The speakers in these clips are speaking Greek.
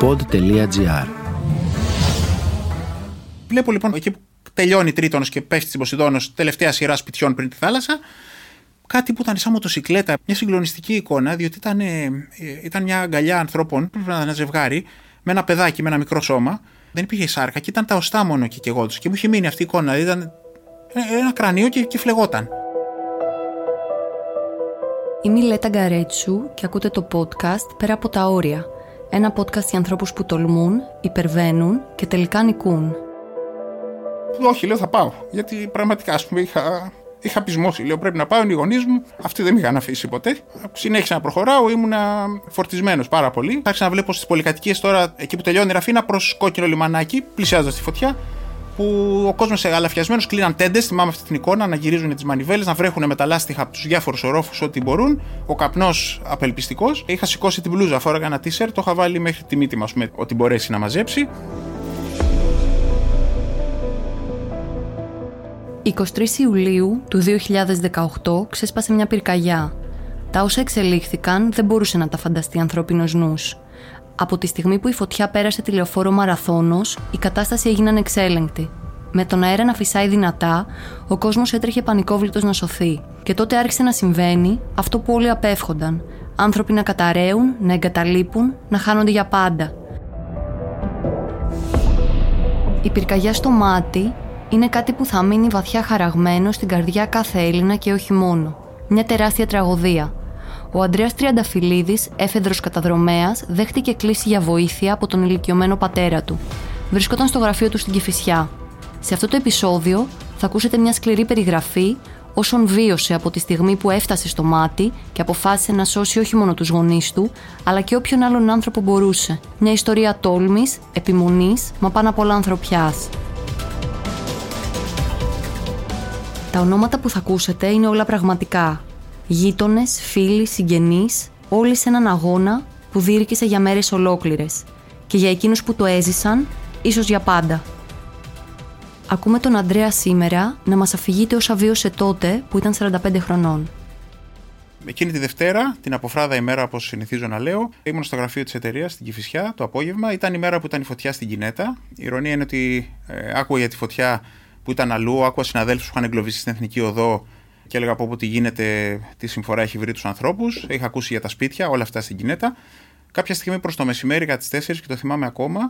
pod.gr Βλέπω λοιπόν εκεί που τελειώνει τρίτονος και πέφτει στην Ποσειδόνος, τελευταία σειρά σπιτιών πριν τη θάλασσα, κάτι που ήταν σαν μοτοσυκλέτα, μια συγκλονιστική εικόνα, διότι ήταν, ε, ήταν μια αγκαλιά ανθρώπων, πρέπει να ένα ζευγάρι, με ένα παιδάκι, με ένα μικρό σώμα. Δεν υπήρχε σάρκα και ήταν τα οστά μόνο και εγώ τους. Και μου είχε μείνει αυτή η εικόνα. Δηλαδή ήταν ένα κρανίο και, και φλεγόταν. Είμαι η Λέτα Γκαρέτσου και ακούτε το podcast Πέρα από τα όρια. Ένα podcast για ανθρώπους που τολμούν, υπερβαίνουν και τελικά νικούν. Όχι, λέω θα πάω. Γιατί πραγματικά, ας πούμε, είχα, είχα πεισμώσει. Λέω πρέπει να πάω, είναι οι γονείς μου. Αυτοί δεν με είχαν αφήσει ποτέ. Συνέχισα να προχωράω, ήμουν φορτισμένος πάρα πολύ. Άρχισα να βλέπω στις πολυκατοικίες τώρα, εκεί που τελειώνει η Ραφίνα, προς κόκκινο λιμανάκι, πλησιάζοντας τη φωτιά που ο κόσμος εγαλαφιασμένος κλείναν τέντε. Θυμάμαι αυτή την εικόνα να γυρίζουν τις μανιβέλες, να βρέχουν με τα λάστιχα από τους διάφορους ορόφους ό,τι μπορούν. Ο καπνός απελπιστικός. Είχα σηκώσει την μπλούζα, φόραγα ένα τίσερ, το είχα βάλει μέχρι τη μύτη μας, ότι μπορέσει να μαζέψει. 23 Ιουλίου του 2018 ξέσπασε μια πυρκαγιά. Τα όσα εξελίχθηκαν δεν μπορούσε να τα φανταστεί ανθρώπινο νους. Από τη στιγμή που η φωτιά πέρασε τη λεωφόρο Μαραθώνος, η κατάσταση έγινε ανεξέλεγκτη. Με τον αέρα να φυσάει δυνατά, ο κόσμος έτρεχε πανικόβλητος να σωθεί. Και τότε άρχισε να συμβαίνει αυτό που όλοι απέφχονταν. Άνθρωποι να καταραίουν, να εγκαταλείπουν, να χάνονται για πάντα. Η πυρκαγιά στο μάτι είναι κάτι που θα μείνει βαθιά χαραγμένο στην καρδιά κάθε Έλληνα και όχι μόνο. Μια τεράστια τραγωδία ο Αντρέα Τριανταφυλλίδης, έφεδρος καταδρομέας, δέχτηκε κλίση για βοήθεια από τον ηλικιωμένο πατέρα του. Βρισκόταν στο γραφείο του στην Κυφυσιά. Σε αυτό το επεισόδιο θα ακούσετε μια σκληρή περιγραφή όσων βίωσε από τη στιγμή που έφτασε στο μάτι και αποφάσισε να σώσει όχι μόνο τους γονείς του, αλλά και όποιον άλλον άνθρωπο μπορούσε. Μια ιστορία τόλμης, επιμονής, μα πάνω απ' όλα ανθρωπιάς. Τα ονόματα που θα ακούσετε είναι όλα πραγματικά γείτονες, φίλοι, συγγενείς, όλοι σε έναν αγώνα που δίρκησε για μέρες ολόκληρες και για εκείνους που το έζησαν, ίσως για πάντα. Ακούμε τον Αντρέα σήμερα να μας αφηγείται όσα βίωσε τότε που ήταν 45 χρονών. Εκείνη τη Δευτέρα, την αποφράδα ημέρα, όπως συνηθίζω να λέω, ήμουν στο γραφείο της εταιρείας στην Κυφυσιά το απόγευμα. Ήταν η μέρα που ήταν η φωτιά στην Κινέτα. Η ηρωνία είναι ότι ε, άκουγα για τη φωτιά που ήταν αλλού, άκουγα συναδέλφους που είχαν εγκλωβίσει στην Εθνική Οδό και έλεγα από ό,τι γίνεται, τι συμφορά έχει βρει τους ανθρώπους. Είχα ακούσει για τα σπίτια, όλα αυτά στην Κινέτα. Κάποια στιγμή προς το μεσημέρι, κατά τι 4 και το θυμάμαι ακόμα,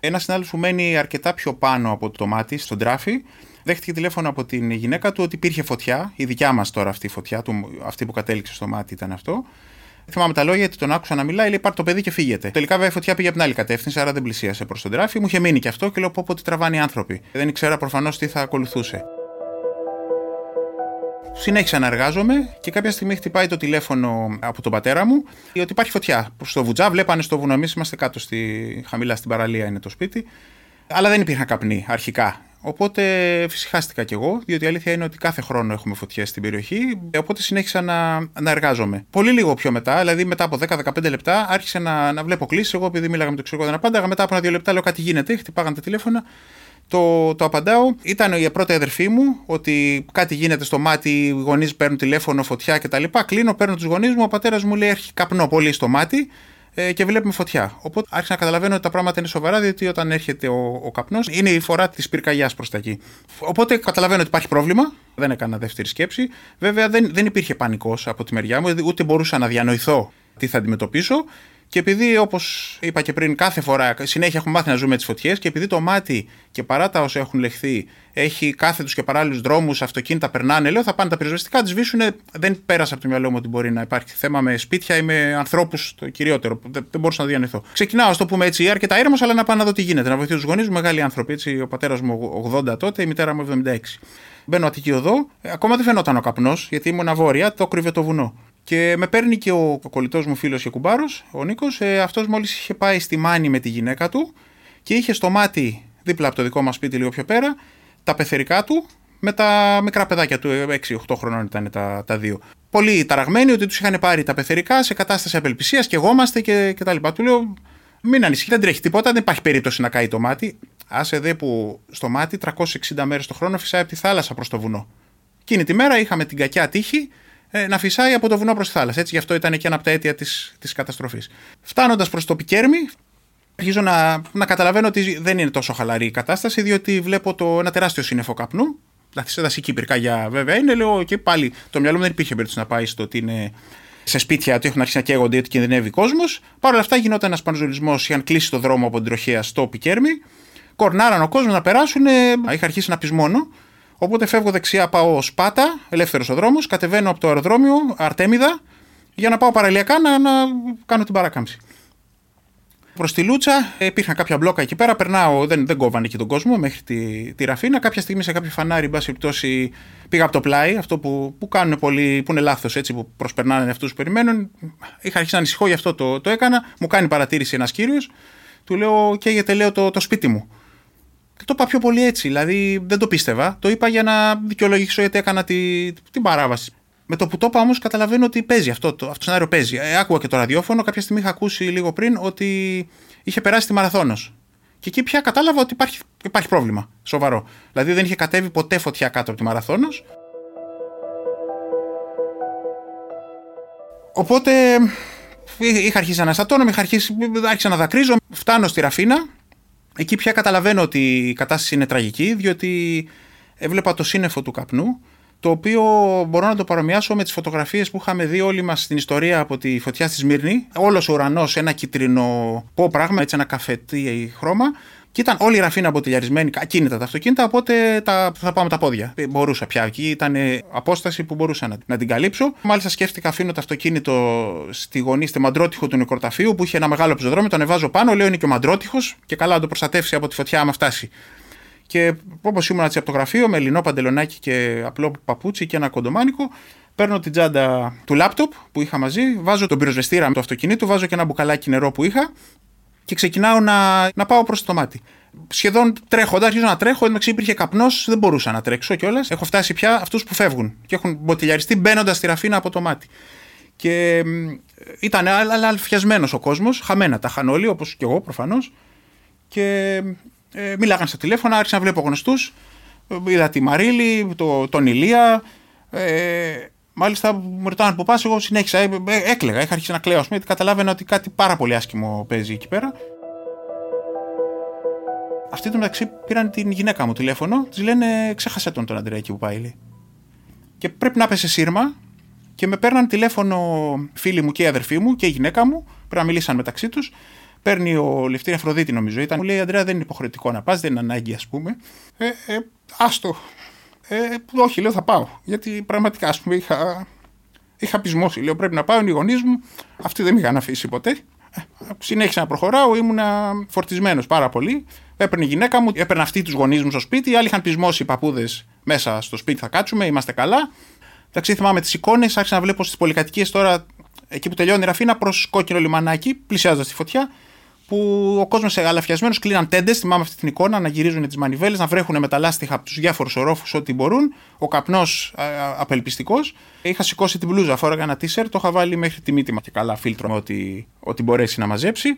ένας συνάδελφος που μένει αρκετά πιο πάνω από το μάτι, στον τράφι, δέχτηκε τηλέφωνο από την γυναίκα του ότι υπήρχε φωτιά, η δικιά μας τώρα αυτή η φωτιά, αυτή που κατέληξε στο μάτι ήταν αυτό. Θυμάμαι τα λόγια γιατί τον άκουσα να μιλάει, λέει πάρ το παιδί και φύγετε. Τελικά βέβαια η φωτιά πήγε από την άλλη κατεύθυνση, άρα δεν πλησίασε προς τον τράφι. Μου είχε μείνει και αυτό και λέω πω πω τι τραβάνε οι άνθρωποι. Δεν ήξερα προφανώς τι θα ακολουθούσε. Συνέχισα να εργάζομαι και κάποια στιγμή χτυπάει το τηλέφωνο από τον πατέρα μου ότι υπάρχει φωτιά. Στο βουτζά, βλέπανε στο βουνό. Εμείς είμαστε κάτω στη, χαμηλά στην παραλία, είναι το σπίτι. Αλλά δεν υπήρχαν καπνοί αρχικά. Οπότε φυσικάστηκα κι εγώ, διότι η αλήθεια είναι ότι κάθε χρόνο έχουμε φωτιές στην περιοχή. Οπότε συνέχισα να, να εργάζομαι. Πολύ λίγο πιο μετά, δηλαδή μετά από 10-15 λεπτά, άρχισα να, να βλέπω κλήσει. Εγώ, επειδή μίλαγα με το εξωτερικό, δεν απάνταγα. Μετά από ένα-δύο λεπτά λέω κάτι γίνεται. Χτυπάγαν τα τηλέφωνα. Το, το απαντάω. Ήταν η πρώτη αδερφή μου ότι κάτι γίνεται στο μάτι, οι γονείς παίρνουν τηλέφωνο, φωτιά κτλ. Κλείνω, παίρνω τους γονείς μου. Ο πατέρας μου λέει: Έχει καπνό πολύ στο μάτι ε, και βλέπουμε φωτιά. Οπότε άρχισα να καταλαβαίνω ότι τα πράγματα είναι σοβαρά, διότι όταν έρχεται ο, ο καπνός είναι η φορά της πυρκαγιάς προς τα εκεί. Οπότε καταλαβαίνω ότι υπάρχει πρόβλημα. Δεν έκανα δεύτερη σκέψη. Βέβαια δεν, δεν υπήρχε πανικός από τη μεριά μου, ούτε μπορούσα να διανοηθώ τι θα αντιμετωπίσω. Και επειδή, όπως είπα και πριν, κάθε φορά συνέχεια έχουμε μάθει να ζούμε τις φωτιές και επειδή το μάτι και παρά τα όσα έχουν λεχθεί έχει κάθετους και παράλληλους δρόμους, αυτοκίνητα περνάνε, λέω θα πάνε τα πυροσβεστικά, τις σβήσουν. Δεν πέρασα από το μυαλό μου ότι μπορεί να υπάρχει θέμα με σπίτια ή με ανθρώπους, το κυριότερο. Δεν, δεν μπορούσα να διανοηθώ. Ξεκινάω, ας το πούμε έτσι, αρκετά ήρεμο, αλλά να πάω να δω τι γίνεται. Να βοηθήσω τους γονείς μου, μεγάλοι άνθρωποι. Έτσι, ο πατέρας μου 80 τότε, η μητέρα μου 76. Μπαίνω Αττική Οδό, ακόμα δεν φαινόταν ο καπνός, γιατί ήμουν βόρεια, το κρύβε το βουνό. Και με παίρνει και ο, ο κολλητό μου φίλος και κουμπάρος, ο Νίκος. Ε, Αυτός μόλις είχε πάει στη Μάνη με τη γυναίκα του και είχε στο μάτι, δίπλα από το δικό μας σπίτι, λίγο πιο πέρα, τα πεθερικά του με τα μικρά παιδάκια του, 6-8 ε, χρονών ήταν τα, τα δύο. Πολύ ταραγμένοι ότι τους είχαν πάρει τα πεθερικά σε κατάσταση απελπισίας και εγώμαστε και, και τα λοιπά. Του λέω, μην ανησυχεί, δεν τρέχει τίποτα, δεν υπάρχει περίπτωση να καεί το μάτι. Άσε δε που στο μάτι 360 μέρες το χρόνο φυσάει από τη θάλασσα προς το βουνό. Εκείνη τη μέρα είχαμε την κακιά τύχη ε, να φυσάει από το βουνό προς τη θάλασσα. Έτσι, γι' αυτό ήταν και ένα από τα αίτια της της καταστροφής. Φτάνοντας προς το Πικέρμι, Αρχίζω να, να καταλαβαίνω ότι δεν είναι τόσο χαλαρή η κατάσταση, διότι βλέπω το, ένα τεράστιο σύννεφο καπνού. Εντάξει, σε δασική πυρκαγιά βέβαια είναι. Λέω και πάλι το μυαλό μου δεν υπήρχε περίπτωση να πάει στο ότι είναι σε σπίτια, ότι έχουν αρχίσει να καίγονται, ότι κινδυνεύει κόσμος. Παρ' όλα αυτά γινόταν ένας πανζολισμός, είχαν κλείσει το δρόμο από την τροχέα στο Πικέρμι. Κορνάραν ο κόσμος να περάσουν, είχα αρχίσει να πεισμώνω. Οπότε φεύγω δεξιά, πάω Σπάτα, ελεύθερος ο δρόμος, κατεβαίνω από το αεροδρόμιο Αρτέμιδα για να πάω παραλιακά να, να κάνω την παράκαμψη. Προς τη Λούτσα υπήρχαν κάποια μπλόκα εκεί πέρα. Περνάω, δεν, δεν κόβανε εκεί τον κόσμο μέχρι τη, τη Ραφίνα. Κάποια στιγμή σε κάποιο φανάρι, εν πάση περιπτώσει, πήγα από το πλάι. Αυτό που, που κάνουν πολλοί, που είναι λάθος έτσι, που προσπερνάνε αυτούς που περιμένουν. Είχα αρχίσει να ανησυχώ, γι' αυτό το, το έκανα. Μου κάνει παρατήρηση ένας κύριος. Του λέω, καίγεται, λέω το, το σπίτι μου. Και το είπα πιο πολύ έτσι. Δηλαδή δεν το πίστευα. Το είπα για να δικαιολογήσω γιατί έκανα τη, την παράβαση. Με το που το είπα όμως, καταλαβαίνω ότι παίζει αυτό το, αυτό το σενάριο. Παίζει. Ε, άκουγα και το ραδιόφωνο. Κάποια στιγμή είχα ακούσει λίγο πριν ότι είχε περάσει τη μαραθώνος. Και εκεί πια κατάλαβα ότι υπάρχει, υπάρχει πρόβλημα. Σοβαρό. Δηλαδή δεν είχε κατέβει ποτέ φωτιά κάτω από τη μαραθώνος. Οπότε είχα αρχίσει να αναστατώνω, είχα αρχίσει, άρχισα να δακρύζω. Φτάνω στη Ραφίνα. Εκεί πια καταλαβαίνω ότι η κατάσταση είναι τραγική, διότι έβλεπα το σύννεφο του καπνού το οποίο μπορώ να το παρομοιάσω με τις φωτογραφίες που είχαμε δει όλοι μας στην ιστορία από τη φωτιά στη Σμύρνη. Όλος ο ουρανός, ένα κυτρινό πω πράγμα, έτσι ένα καφετή χρώμα. Και ήταν όλοι οι ραφίνα αποτελιαρισμένοι, ακίνητα τα αυτοκίνητα, οπότε τα, θα πάω με τα πόδια. Ε, μπορούσα πια. Εκεί ήταν απόσταση που μπορούσα να, να την καλύψω. Μάλιστα σκέφτηκα, αφήνω το αυτοκίνητο στη γωνή, στη μαντρότυχο του νεκροταφείου που είχε ένα μεγάλο πεζοδρόμιο, τον ανεβάζω πάνω, λέω είναι και ο μαντρότυχος και καλά να το προστατεύσει από τη φωτιά, άμα φτάσει. Και όπως ήμουν από το γραφείο, με λινό παντελονάκι και απλό παπούτσι και ένα κοντομάνικο, παίρνω την τσάντα του λάπτοπ που είχα μαζί, βάζω τον πυροσβεστήρα με το αυτοκίνητο, βάζω και ένα μπουκαλάκι νερό που είχα και ξεκινάω να, να πάω προς το μάτι. Σχεδόν τρέχοντα, αρχίζω να τρέχω, εντάξει υπήρχε καπνός, δεν μπορούσα να τρέξω κιόλας. Έχω φτάσει πια αυτούς που φεύγουν και έχουν μποτιλιαριστεί μπαίνοντας στη ραφίνα από το μάτι. Και ήταν αλφιασμένος ο κόσμος, χαμένα τα είχαν όλοι, όπως και εγώ προφανώς. Και ε, μιλάγαν στα τηλέφωνα, άρχισα να βλέπω γνωστούς. Είδα τη Μαρίλη, το, τον Ηλία. Ε, μάλιστα μου ρωτάνε που πα, εγώ συνέχισα. Ε, ε, έκλαιγα, είχα αρχίσει να κλαίω. Γιατί καταλάβαινα ότι κάτι πάρα πολύ άσχημο παίζει εκεί πέρα. Αυτοί το μεταξύ πήραν την γυναίκα μου τηλέφωνο, της λένε ξέχασε τον τον Αντρέα εκεί που πάει. Και πρέπει να πέσει σύρμα και με παίρναν τηλέφωνο φίλοι μου και η αδερφή μου και η γυναίκα μου. Πρέπει να μιλήσαν μεταξύ τους. Παίρνει ο Λευτήρη Αφροδίτη, νομίζω ήταν. Μου λέει: Αντρέα, δεν είναι υποχρεωτικό να πας, δεν είναι ανάγκη, ας πούμε. Ε, ε, άστο. Ε, όχι, λέω, θα πάω. Γιατί πραγματικά, ας πούμε, είχα, είχα πεισμώσει. Λέω: Πρέπει να πάω, είναι οι γονείς μου. Αυτοί δεν με είχαν αφήσει ποτέ. Ε, συνέχισα να προχωράω, ήμουνα φορτισμένος πάρα πολύ. Έπαιρνε η γυναίκα μου, έπαιρνε αυτή τους γονείς μου στο σπίτι. Οι άλλοι είχαν πεισμώσει οι παππούδες μέσα στο σπίτι, θα κάτσουμε, είμαστε καλά. Εντάξει, θυμάμαι τις εικόνες, άρχισα να βλέπω στις πολυκατοικίες τώρα, εκεί που τελειώνει η Ραφίνα, προς κόκκινο λιμανάκι, πλησιάζοντας τη φωτιά που ο κόσμος αλαφιασμένο κλείναν τέντες. Θυμάμαι αυτή την εικόνα να γυρίζουν τις μανιβέλες, να βρέχουν με τα λάστιχα από τους διάφορους ορόφους ό,τι μπορούν. Ο καπνός απελπιστικός. Είχα σηκώσει την μπλούζα, φόραγα ένα τίσερ, το είχα βάλει μέχρι τη μύτη και καλά φίλτρο ό,τι, ό,τι μπορέσει να μαζέψει.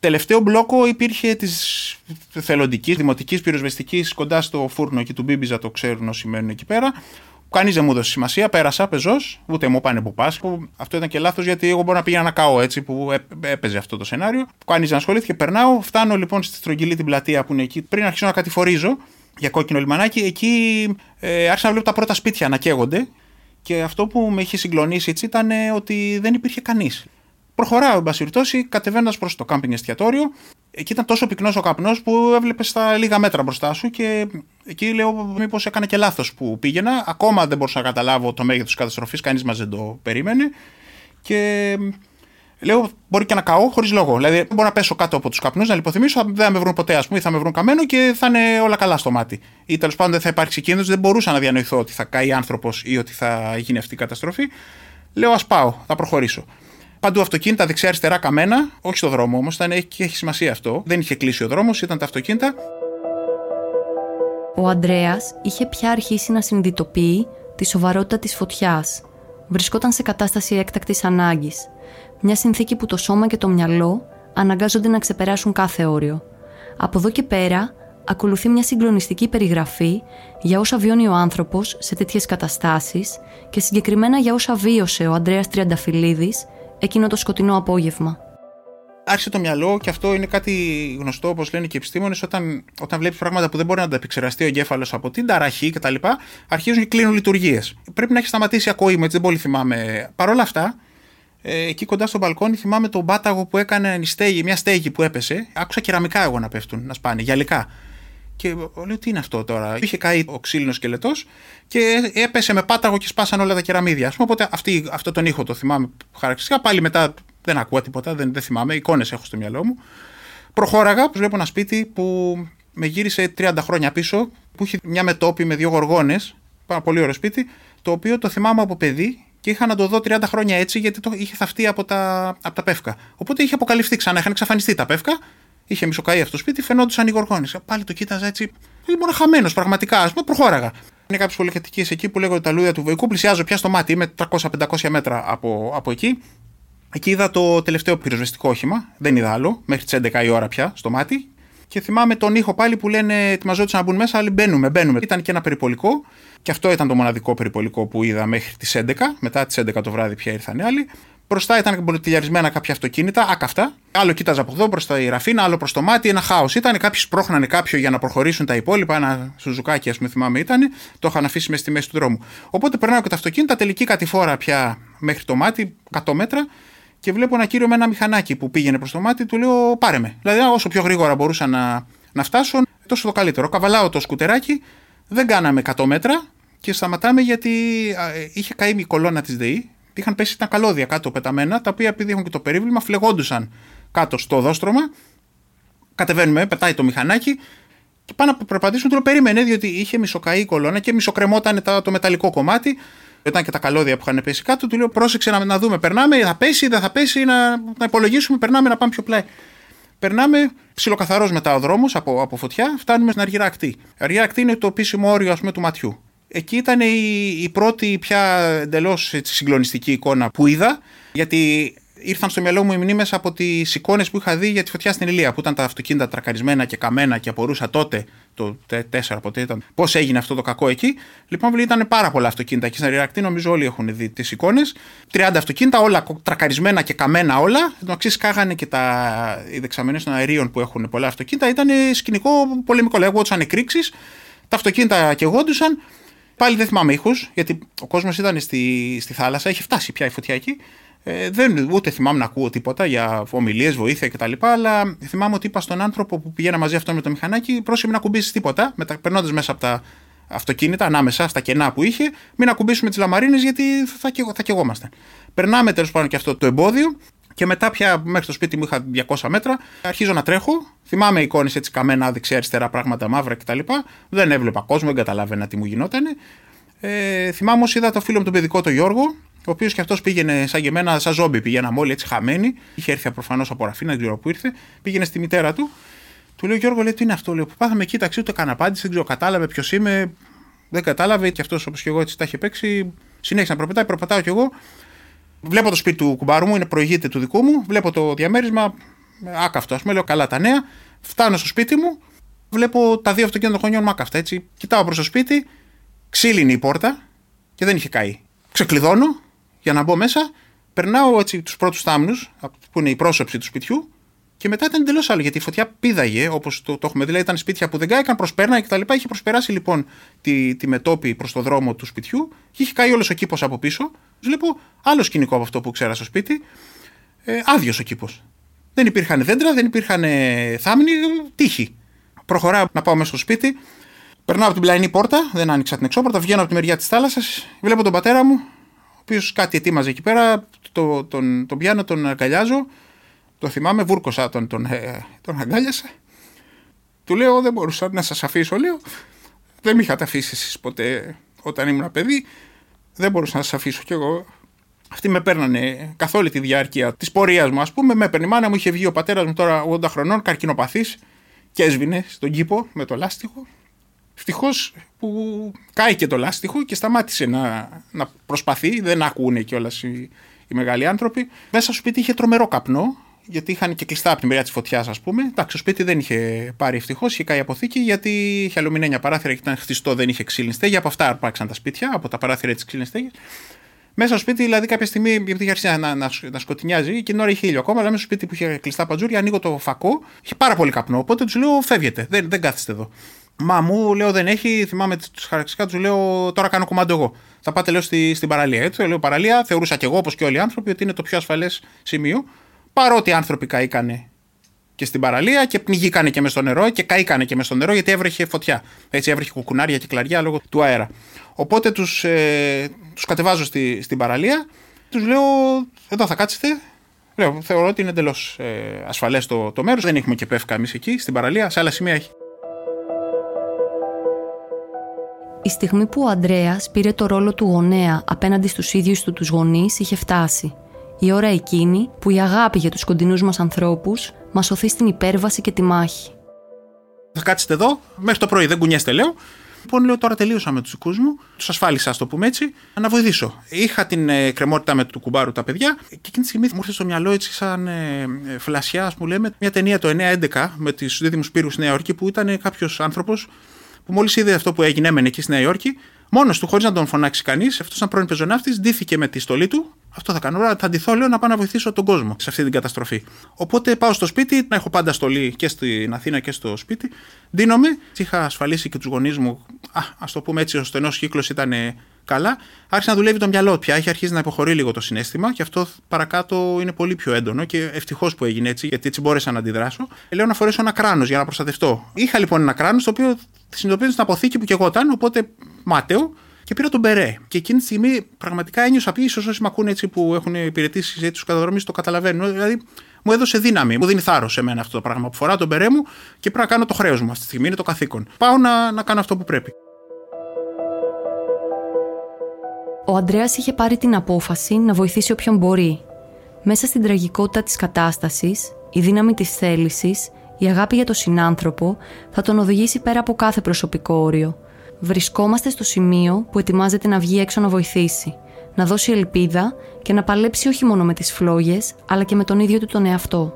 Τελευταίο μπλόκο υπήρχε της θελοντικής, δημοτικής πυροσβεστικής κοντά στο φούρνο εκεί του Μπίμπιζα, το ξέρουν όσοι μένουν εκεί πέρα. Κανείς δεν μου έδωσε σημασία, πέρασα, πεζός, ούτε μου είπανε που πας. Αυτό ήταν και λάθος γιατί εγώ μπορώ να πήγαινα να καώ έτσι που έπαιζε αυτό το σενάριο. Κανείς δεν ασχολήθηκε, περνάω. Φτάνω λοιπόν στη στρογγυλή την πλατεία που είναι εκεί. Πριν αρχίσω να κατηφορίζω για κόκκινο λιμανάκι, εκεί ε, άρχισα να βλέπω τα πρώτα σπίτια να καίγονται. Και αυτό που με είχε συγκλονίσει έτσι ήταν ότι δεν υπήρχε κανείς. Προχωράω, εν πάση περιπτώσει, κατεβαίνοντας προς το κάμπινγκ εστιατόριο. Εκεί ήταν τόσο πυκνός ο καπνός που έβλεπες στα λίγα μέτρα μπροστά σου και εκεί λέω μήπως έκανε και λάθος που πήγαινα. Ακόμα δεν μπορούσα να καταλάβω το μέγεθος της καταστροφής, κανείς μας δεν το περίμενε. Και λέω μπορεί και να καώ χωρίς λόγο. Δηλαδή μπορώ να πέσω κάτω από τους καπνούς, να λιποθυμίσω, δεν θα με βρουν ποτέ, ας πούμε, ή θα με βρουν καμένο και θα είναι όλα καλά στο μάτι. Ή τέλος πάντων δεν θα υπάρξει κίνδυνος, δεν μπορούσα να διανοηθώ ότι θα καεί άνθρωπος ή ότι θα γίνει αυτή η καταστροφή. Λέω ας πάω, θα προχωρήσω. Παντού αυτοκίνητα δεξιά-αριστερά καμένα, όχι στο δρόμο όμως, έχει, έχει σημασία αυτό. Δεν είχε κλείσει ο δρόμος, ήταν τα αυτοκίνητα. Ο Αντρέα είχε πια αρχίσει να συνειδητοποιεί τη σοβαρότητα της φωτιάς. Βρισκόταν σε κατάσταση έκτακτης ανάγκης. Μια συνθήκη που το σώμα και το μυαλό αναγκάζονται να ξεπεράσουν κάθε όριο. Από εδώ και πέρα, ακολουθεί μια συγκλονιστική περιγραφή για όσα βιώνει ο άνθρωπος σε τέτοιες καταστάσεις και συγκεκριμένα για όσα βίωσε ο Ανδρέας Τριανταφυλλίδης εκείνο το σκοτεινό απόγευμα. άρχισε το μυαλό και αυτό είναι κάτι γνωστό, όπως λένε και οι επιστήμονες, όταν, όταν βλέπεις πράγματα που δεν μπορεί να τα επεξεργαστεί ο εγκέφαλος από την ταραχή κτλ., αρχίζουν και κλείνουν λειτουργίες. Πρέπει να έχει σταματήσει ακόμη, έτσι δεν πολύ θυμάμαι. Παρ' όλα αυτά, ε, εκεί κοντά στο μπαλκόνι θυμάμαι τον πάταγο που έκανε στέγη, μια στέγη που έπεσε. Άκουσα κεραμικά εγώ να πέφτουν, να σπάνε, γυαλικά. Και λέω τι είναι αυτό τώρα; Είχε καεί ο ξύλινος σκελετός και έπεσε με πάταγο και σπάσαν όλα τα κεραμίδια. οπότε αυτή, αυτό τον ήχο το θυμάμαι χαρακτηριστικά. Πάλι μετά δεν ακούω τίποτα, δεν, δεν θυμάμαι. Εικόνες έχω στο μυαλό μου. Προχώραγα, βλέπω ένα σπίτι που με γύρισε 30 χρόνια πίσω, που είχε μια μετόπη με δύο γοργόνες. Πάρα πολύ ωραίο σπίτι, το οποίο το θυμάμαι από παιδί και είχα να το δω 30 χρόνια έτσι γιατί το είχε θαυτεί από τα, από τα πεύκα. Οπότε είχε αποκαλυφθεί ξανά, είχαν εξαφανιστεί τα πεύκα, είχε μισοκαεί αυτό το σπίτι, φαινόντουσαν οι γοργόνες. Πάλι το κοίταζα έτσι. Ήμουν χαμένος πραγματικά, ας πούμε, προχώραγα. Είναι κάποιες πολυκατοικίες εκεί που λέγονται τα λούδια του Βοϊκού. Πλησιάζω πια στο μάτι, είμαι 300-500 μέτρα από, από εκεί. Εκεί είδα το τελευταίο πυροσβεστικό όχημα. Δεν είδα άλλο. Μέχρι τις 11 η ώρα πια στο μάτι. Και θυμάμαι τον ήχο πάλι που λένε ετοιμαζόντουσαν να μπουν μέσα, αλλά μπαίνουμε, μπαίνουμε. Ήταν και ένα περιπολικό. Και αυτό ήταν το μοναδικό περιπολικό που είδα μέχρι τις 11. Μετά τις 11 το βράδυ πια ήρθαν οι άλλοι. Μπροστά ήταν μπολοτιλιαρισμένα κάποια αυτοκίνητα, άκαυτα. Άλλο κοίταζα από εδώ προ η ραφίνα, άλλο προς το μάτι. Ένα χάος ήταν. Κάποιοι σπρώχνανε κάποιο για να προχωρήσουν τα υπόλοιπα. Ένα σουζουκάκι, ας πούμε, θυμάμαι ήταν. Το είχαν αφήσει μέσα στη μέση του δρόμου. Οπότε περνάω και τα αυτοκίνητα, τελική κατηφόρα πια μέχρι το μάτι, 100 μέτρα και βλέπω ένα κύριο με ένα μηχανάκι που πήγαινε προς το μάτι, του λέω πάρε με. Δηλαδή, όσο πιο γρήγορα μπορούσα να, να φτάσω, τόσο το καλύτερο. Καβαλάω το σκουτεράκι, δεν κάναμε 100 μέτρα και σταματάμε γιατί είχε καεί η κολόνα της ΔΕΗ. Είχαν πέσει τα καλώδια κάτω πεταμένα, τα οποία επειδή έχουν και το περίβλημα, φλεγόντουσαν κάτω στο δόστρωμα. Κατεβαίνουμε, πετάει το μηχανάκι και πάνε να περπατήσουν. Του λέω περίμενε, διότι είχε μισοκαεί η κολόνα και μισοκρεμόταν το μεταλλικό κομμάτι ήταν και τα καλώδια που είχαν πέσει κάτω, του λέω πρόσεξε να, να δούμε, περνάμε, θα πέσει, δεν θα πέσει, να, να υπολογίσουμε, περνάμε να πάμε πιο πλάι. Περνάμε ψιλοκαθαρός μετά ο δρόμος από, από φωτιά, φτάνουμε στην αργυρά ακτή. Η αργυρά ακτή είναι το επίσημο όριο ας πούμε, του ματιού. Εκεί ήταν η, η πρώτη πια εντελώς συγκλονιστική εικόνα που είδα, γιατί ήρθαν στο μυαλό μου οι μνήμες από τις εικόνες που είχα δει για τη φωτιά στην Ηλία, που ήταν τα αυτοκίνητα τρακαρισμένα και καμένα και απορούσα τότε, το 4 ποτέ ήταν, πώς έγινε αυτό το κακό εκεί. Λοιπόν, ήταν πάρα πολλά αυτοκίνητα και στην Ριρακτή νομίζω όλοι έχουν δει τις εικόνες. 30 αυτοκίνητα, όλα τρακαρισμένα και καμένα όλα. Το αξί κάγανε και τα, οι δεξαμενές των αερίων που έχουν πολλά αυτοκίνητα. Ήταν σκηνικό πολεμικό. Λέγονταν εκρήξεις, τα αυτοκίνητα κεγόντουσαν. Πάλι δεν θυμάμαι ήχους, γιατί ο κόσμος ήταν στη, στη θάλασσα, έχει φτάσει πια η φωτιά εκεί. Ε, δεν, ούτε θυμάμαι να ακούω τίποτα για ομιλίες, βοήθεια κτλ. Αλλά θυμάμαι ότι είπα στον άνθρωπο που πηγαίνα μαζί αυτό με το μηχανάκι, πρόσεχε να κουμπίσει τίποτα, περνώντας μέσα από τα αυτοκίνητα, ανάμεσα στα κενά που είχε, μην ακουμπήσουμε τις λαμαρίνες γιατί θα, θα κεγόμασταν. Περνάμε τέλος πάντων και αυτό το εμπόδιο και μετά πια μέχρι το σπίτι μου είχα 200 μέτρα. Αρχίζω να τρέχω. Θυμάμαι εικόνες έτσι καμένα δεξιά-αριστερά πράγματα μαύρα κτλ. Δεν έβλεπα κόσμο, δεν καταλάβαινα τι μου γινόταν. Ε, θυμάμαι όμω είδα το φίλο μου τον παιδικό, τον Γιώργο, ο οποίος και αυτός πήγαινε σαν και εμένα, σαν ζόμπι. Πήγαιναμε όλοι έτσι χαμένοι. Είχε έρθει προφανώς από Ραφίνα, δεν ξέρω πού ήρθε. Πήγαινε στη μητέρα του. Του λέω Γιώργο, λέει τι είναι αυτό. Λέω που πάθαμε κοίταξε, ούτε καν απάντηση, δεν ξέρω, κατάλαβε ποιος είμαι. Δεν κατάλαβε και αυτός όπως και εγώ έτσι τα είχε παίξει. Συνέχισε να προπετάει, προπετάω κι εγώ. Βλέπω το σπίτι του κουμπάρου μου, είναι προηγείται του δικού μου. Βλέπω το διαμέρισμα, άκαυτο ας πούμε, λέω καλά τα νέα. Φτάνω στο σπίτι μου, βλέπω τα δύο αυτοκίνητα των γονιών μου άκαυτα έτσι. Κοιτάω προς το σπίτι, ξύλινη η πόρτα και δεν είχε καεί. Ξεκλειδώνω, για να μπω μέσα, περνάω έτσι τους πρώτους θάμνους, που είναι η πρόσωψη του σπιτιού, και μετά ήταν εντελώς άλλο γιατί η φωτιά πήδαγε, όπως το, το έχουμε δει. Δηλαδή ήταν σπίτια που δεν κάηκαν, προσπέρναγε κτλ. Είχε προσπεράσει λοιπόν τη, τη μετόπη προς το δρόμο του σπιτιού και είχε καεί όλος ο κήπος από πίσω. Βλέπω άλλο σκηνικό από αυτό που ξέρα στο σπίτι. Ε, Άδειος ο κήπος. Δεν υπήρχαν δέντρα, δεν υπήρχαν θάμνοι, τύχη. Προχωράω να πάω μέσα στο σπίτι. Περνάω από την πλαϊνή πόρτα, δεν άνοιξα την εξώπορτα, βγαίνω από τη μεριά της θάλασσας. Βλέπω τον πατέρα μου, οποίος κάτι ετοίμαζε εκεί πέρα, το, τον, τον πιάνω, τον αγκαλιάζω. Το θυμάμαι, βούρκωσα τον, τον, ε, τον αγκάλιασα. Του λέω: Δεν μπορούσα να σας αφήσω, λέω. Δεν με είχατε αφήσει εσείς ποτέ όταν ήμουν παιδί. Δεν μπορούσα να σας αφήσω κι εγώ. Αυτοί με παίρνανε καθ' όλη τη διάρκεια της πορείας μου, ας πούμε. Με έπαιρνε η μάνα μου, είχε βγει ο πατέρας μου τώρα 80 χρονών, καρκινοπαθής και έσβηνε στον κήπο με το λάστιχο. Ευτυχώς που κάηκε το λάστιχο και σταμάτησε να, να προσπαθεί. Δεν ακούνε κιόλας οι, οι μεγάλοι άνθρωποι. Μέσα στο σπίτι είχε τρομερό καπνό, γιατί είχαν και κλειστά από τη μεριά της φωτιάς, ας πούμε. Εντάξει, το σπίτι δεν είχε πάρει ευτυχώς, είχε καεί αποθήκη, γιατί είχε αλουμινένια παράθυρα και ήταν χτιστό, δεν είχε ξύλινη στέγη. Από αυτά άρπαξαν τα σπίτια, από τα παράθυρα της ξύλινης στέγης. Μέσα στο σπίτι, δηλαδή, κάποια στιγμή, επειδή είχε αρχίσει να, να, να σκοτεινιάζει, και την ώρα είχε ήλιο ακόμα, αλλά μέσα στο σπίτι που είχε κλειστά παντζούρια, ανοίγω το φακό, είχε πάρα πολύ καπνό. Οπότε τους λέω: Φεύγετε, δεν, δεν κάθεστε εδώ. Μα μου λέω δεν έχει, θυμάμαι τους χαρακτηριστικά τους λέω τώρα κάνω κομμάτι εγώ. Θα πάτε λέω στη, στην παραλία. Έτσι, λέω παραλία, θεωρούσα και εγώ όπως και όλοι οι άνθρωποι ότι είναι το πιο ασφαλές σημείο. Παρότι οι άνθρωποι καήκανε και στην παραλία και πνιγήκανε και μες στο νερό και καήκανε και μες στο νερό γιατί έβρεχε φωτιά. Έτσι έβρεχε κουκουνάρια και κλαριά λόγω του αέρα. Οπότε τους ε, τους κατεβάζω στη, στην παραλία, τους λέω: Εδώ θα κάτσετε. Λέω, θεωρώ ότι είναι εντελώς ε, ασφαλές το, το μέρος. Δεν έχουμε και πέφκα εμείς εκεί στην παραλία. Σε άλλα σημεία έχει. Η στιγμή που ο Αντρέα πήρε το ρόλο του γονέα απέναντι στους ίδιους του τους γονείς είχε φτάσει. Η ώρα εκείνη που η αγάπη για τους κοντινούς μας ανθρώπους μας σωθεί στην υπέρβαση και τη μάχη. Θα κάτσετε εδώ, μέχρι το πρωί δεν κουνιέστε, λέω. Λοιπόν, λέω τώρα τελείωσα με τους δικού μου, τους ασφάλισα, ας το πούμε έτσι, να βοηθήσω. Είχα την ε, κρεμότητα με του κουμπάρου τα παιδιά και εκείνη τη στιγμή μου ήρθε στο μυαλό έτσι σαν ε, ε φλασιά, ας πούμε, λέμε, μια ταινία το 9-11 με του δίδυμους πύρου στη Νέα Υόρκη που ήταν κάποιος άνθρωπος που μόλις είδε αυτό που έγινε, έμενε εκεί στη Νέα Υόρκη, μόνος του, χωρίς να τον φωνάξει κανείς, αυτός ήταν πρώην πεζοναύτης, ντύθηκε με τη στολή του. Αυτό θα κάνω. Θα αντιθώ, λέω, να πάω να βοηθήσω τον κόσμο σε αυτή την καταστροφή. Οπότε πάω στο σπίτι, να έχω πάντα στολή και στην Αθήνα και στο σπίτι. Δίνομαι. Είχα ασφαλίσει και τους γονείς μου, α ας το πούμε έτσι, ο στενός κύκλος ήταν καλά, άρχισε να δουλεύει το μυαλό πια. Έχει αρχίσει να υποχωρεί λίγο το συνέστημα και αυτό παρακάτω είναι πολύ πιο έντονο και ευτυχώς που έγινε έτσι, γιατί έτσι μπόρεσα να αντιδράσω. Λέω να φορέσω ένα κράνος για να προστατευτώ. Είχα λοιπόν ένα κράνος το οποίο συνειδητοποίησα στην αποθήκη που και εγώ ήταν, οπότε μάταιο. Και πήρα τον Μπερέ. Και εκείνη τη στιγμή πραγματικά ένιωσα πει, ίσω όσοι με ακούνε έτσι που έχουν υπηρετήσει τους καταδρομείς το καταλαβαίνουν. Δηλαδή μου έδωσε δύναμη, μου δίνει θάρρος σε μένα αυτό το πράγμα που φορά τον Μπερέ μου και πρέπει να κάνω το χρέος μου αυτή τη στιγμή, είναι το καθήκον. Πάω να, να κάνω αυτό που πρέπει. Ο Αντρέας είχε πάρει την απόφαση να βοηθήσει όποιον μπορεί. Μέσα στην τραγικότητα της κατάστασης, η δύναμη της θέλησης, η αγάπη για τον συνάνθρωπο θα τον οδηγήσει πέρα από κάθε προσωπικό όριο. Βρισκόμαστε στο σημείο που ετοιμάζεται να βγει έξω να βοηθήσει, να δώσει ελπίδα και να παλέψει όχι μόνο με τις φλόγες, αλλά και με τον ίδιο του τον εαυτό.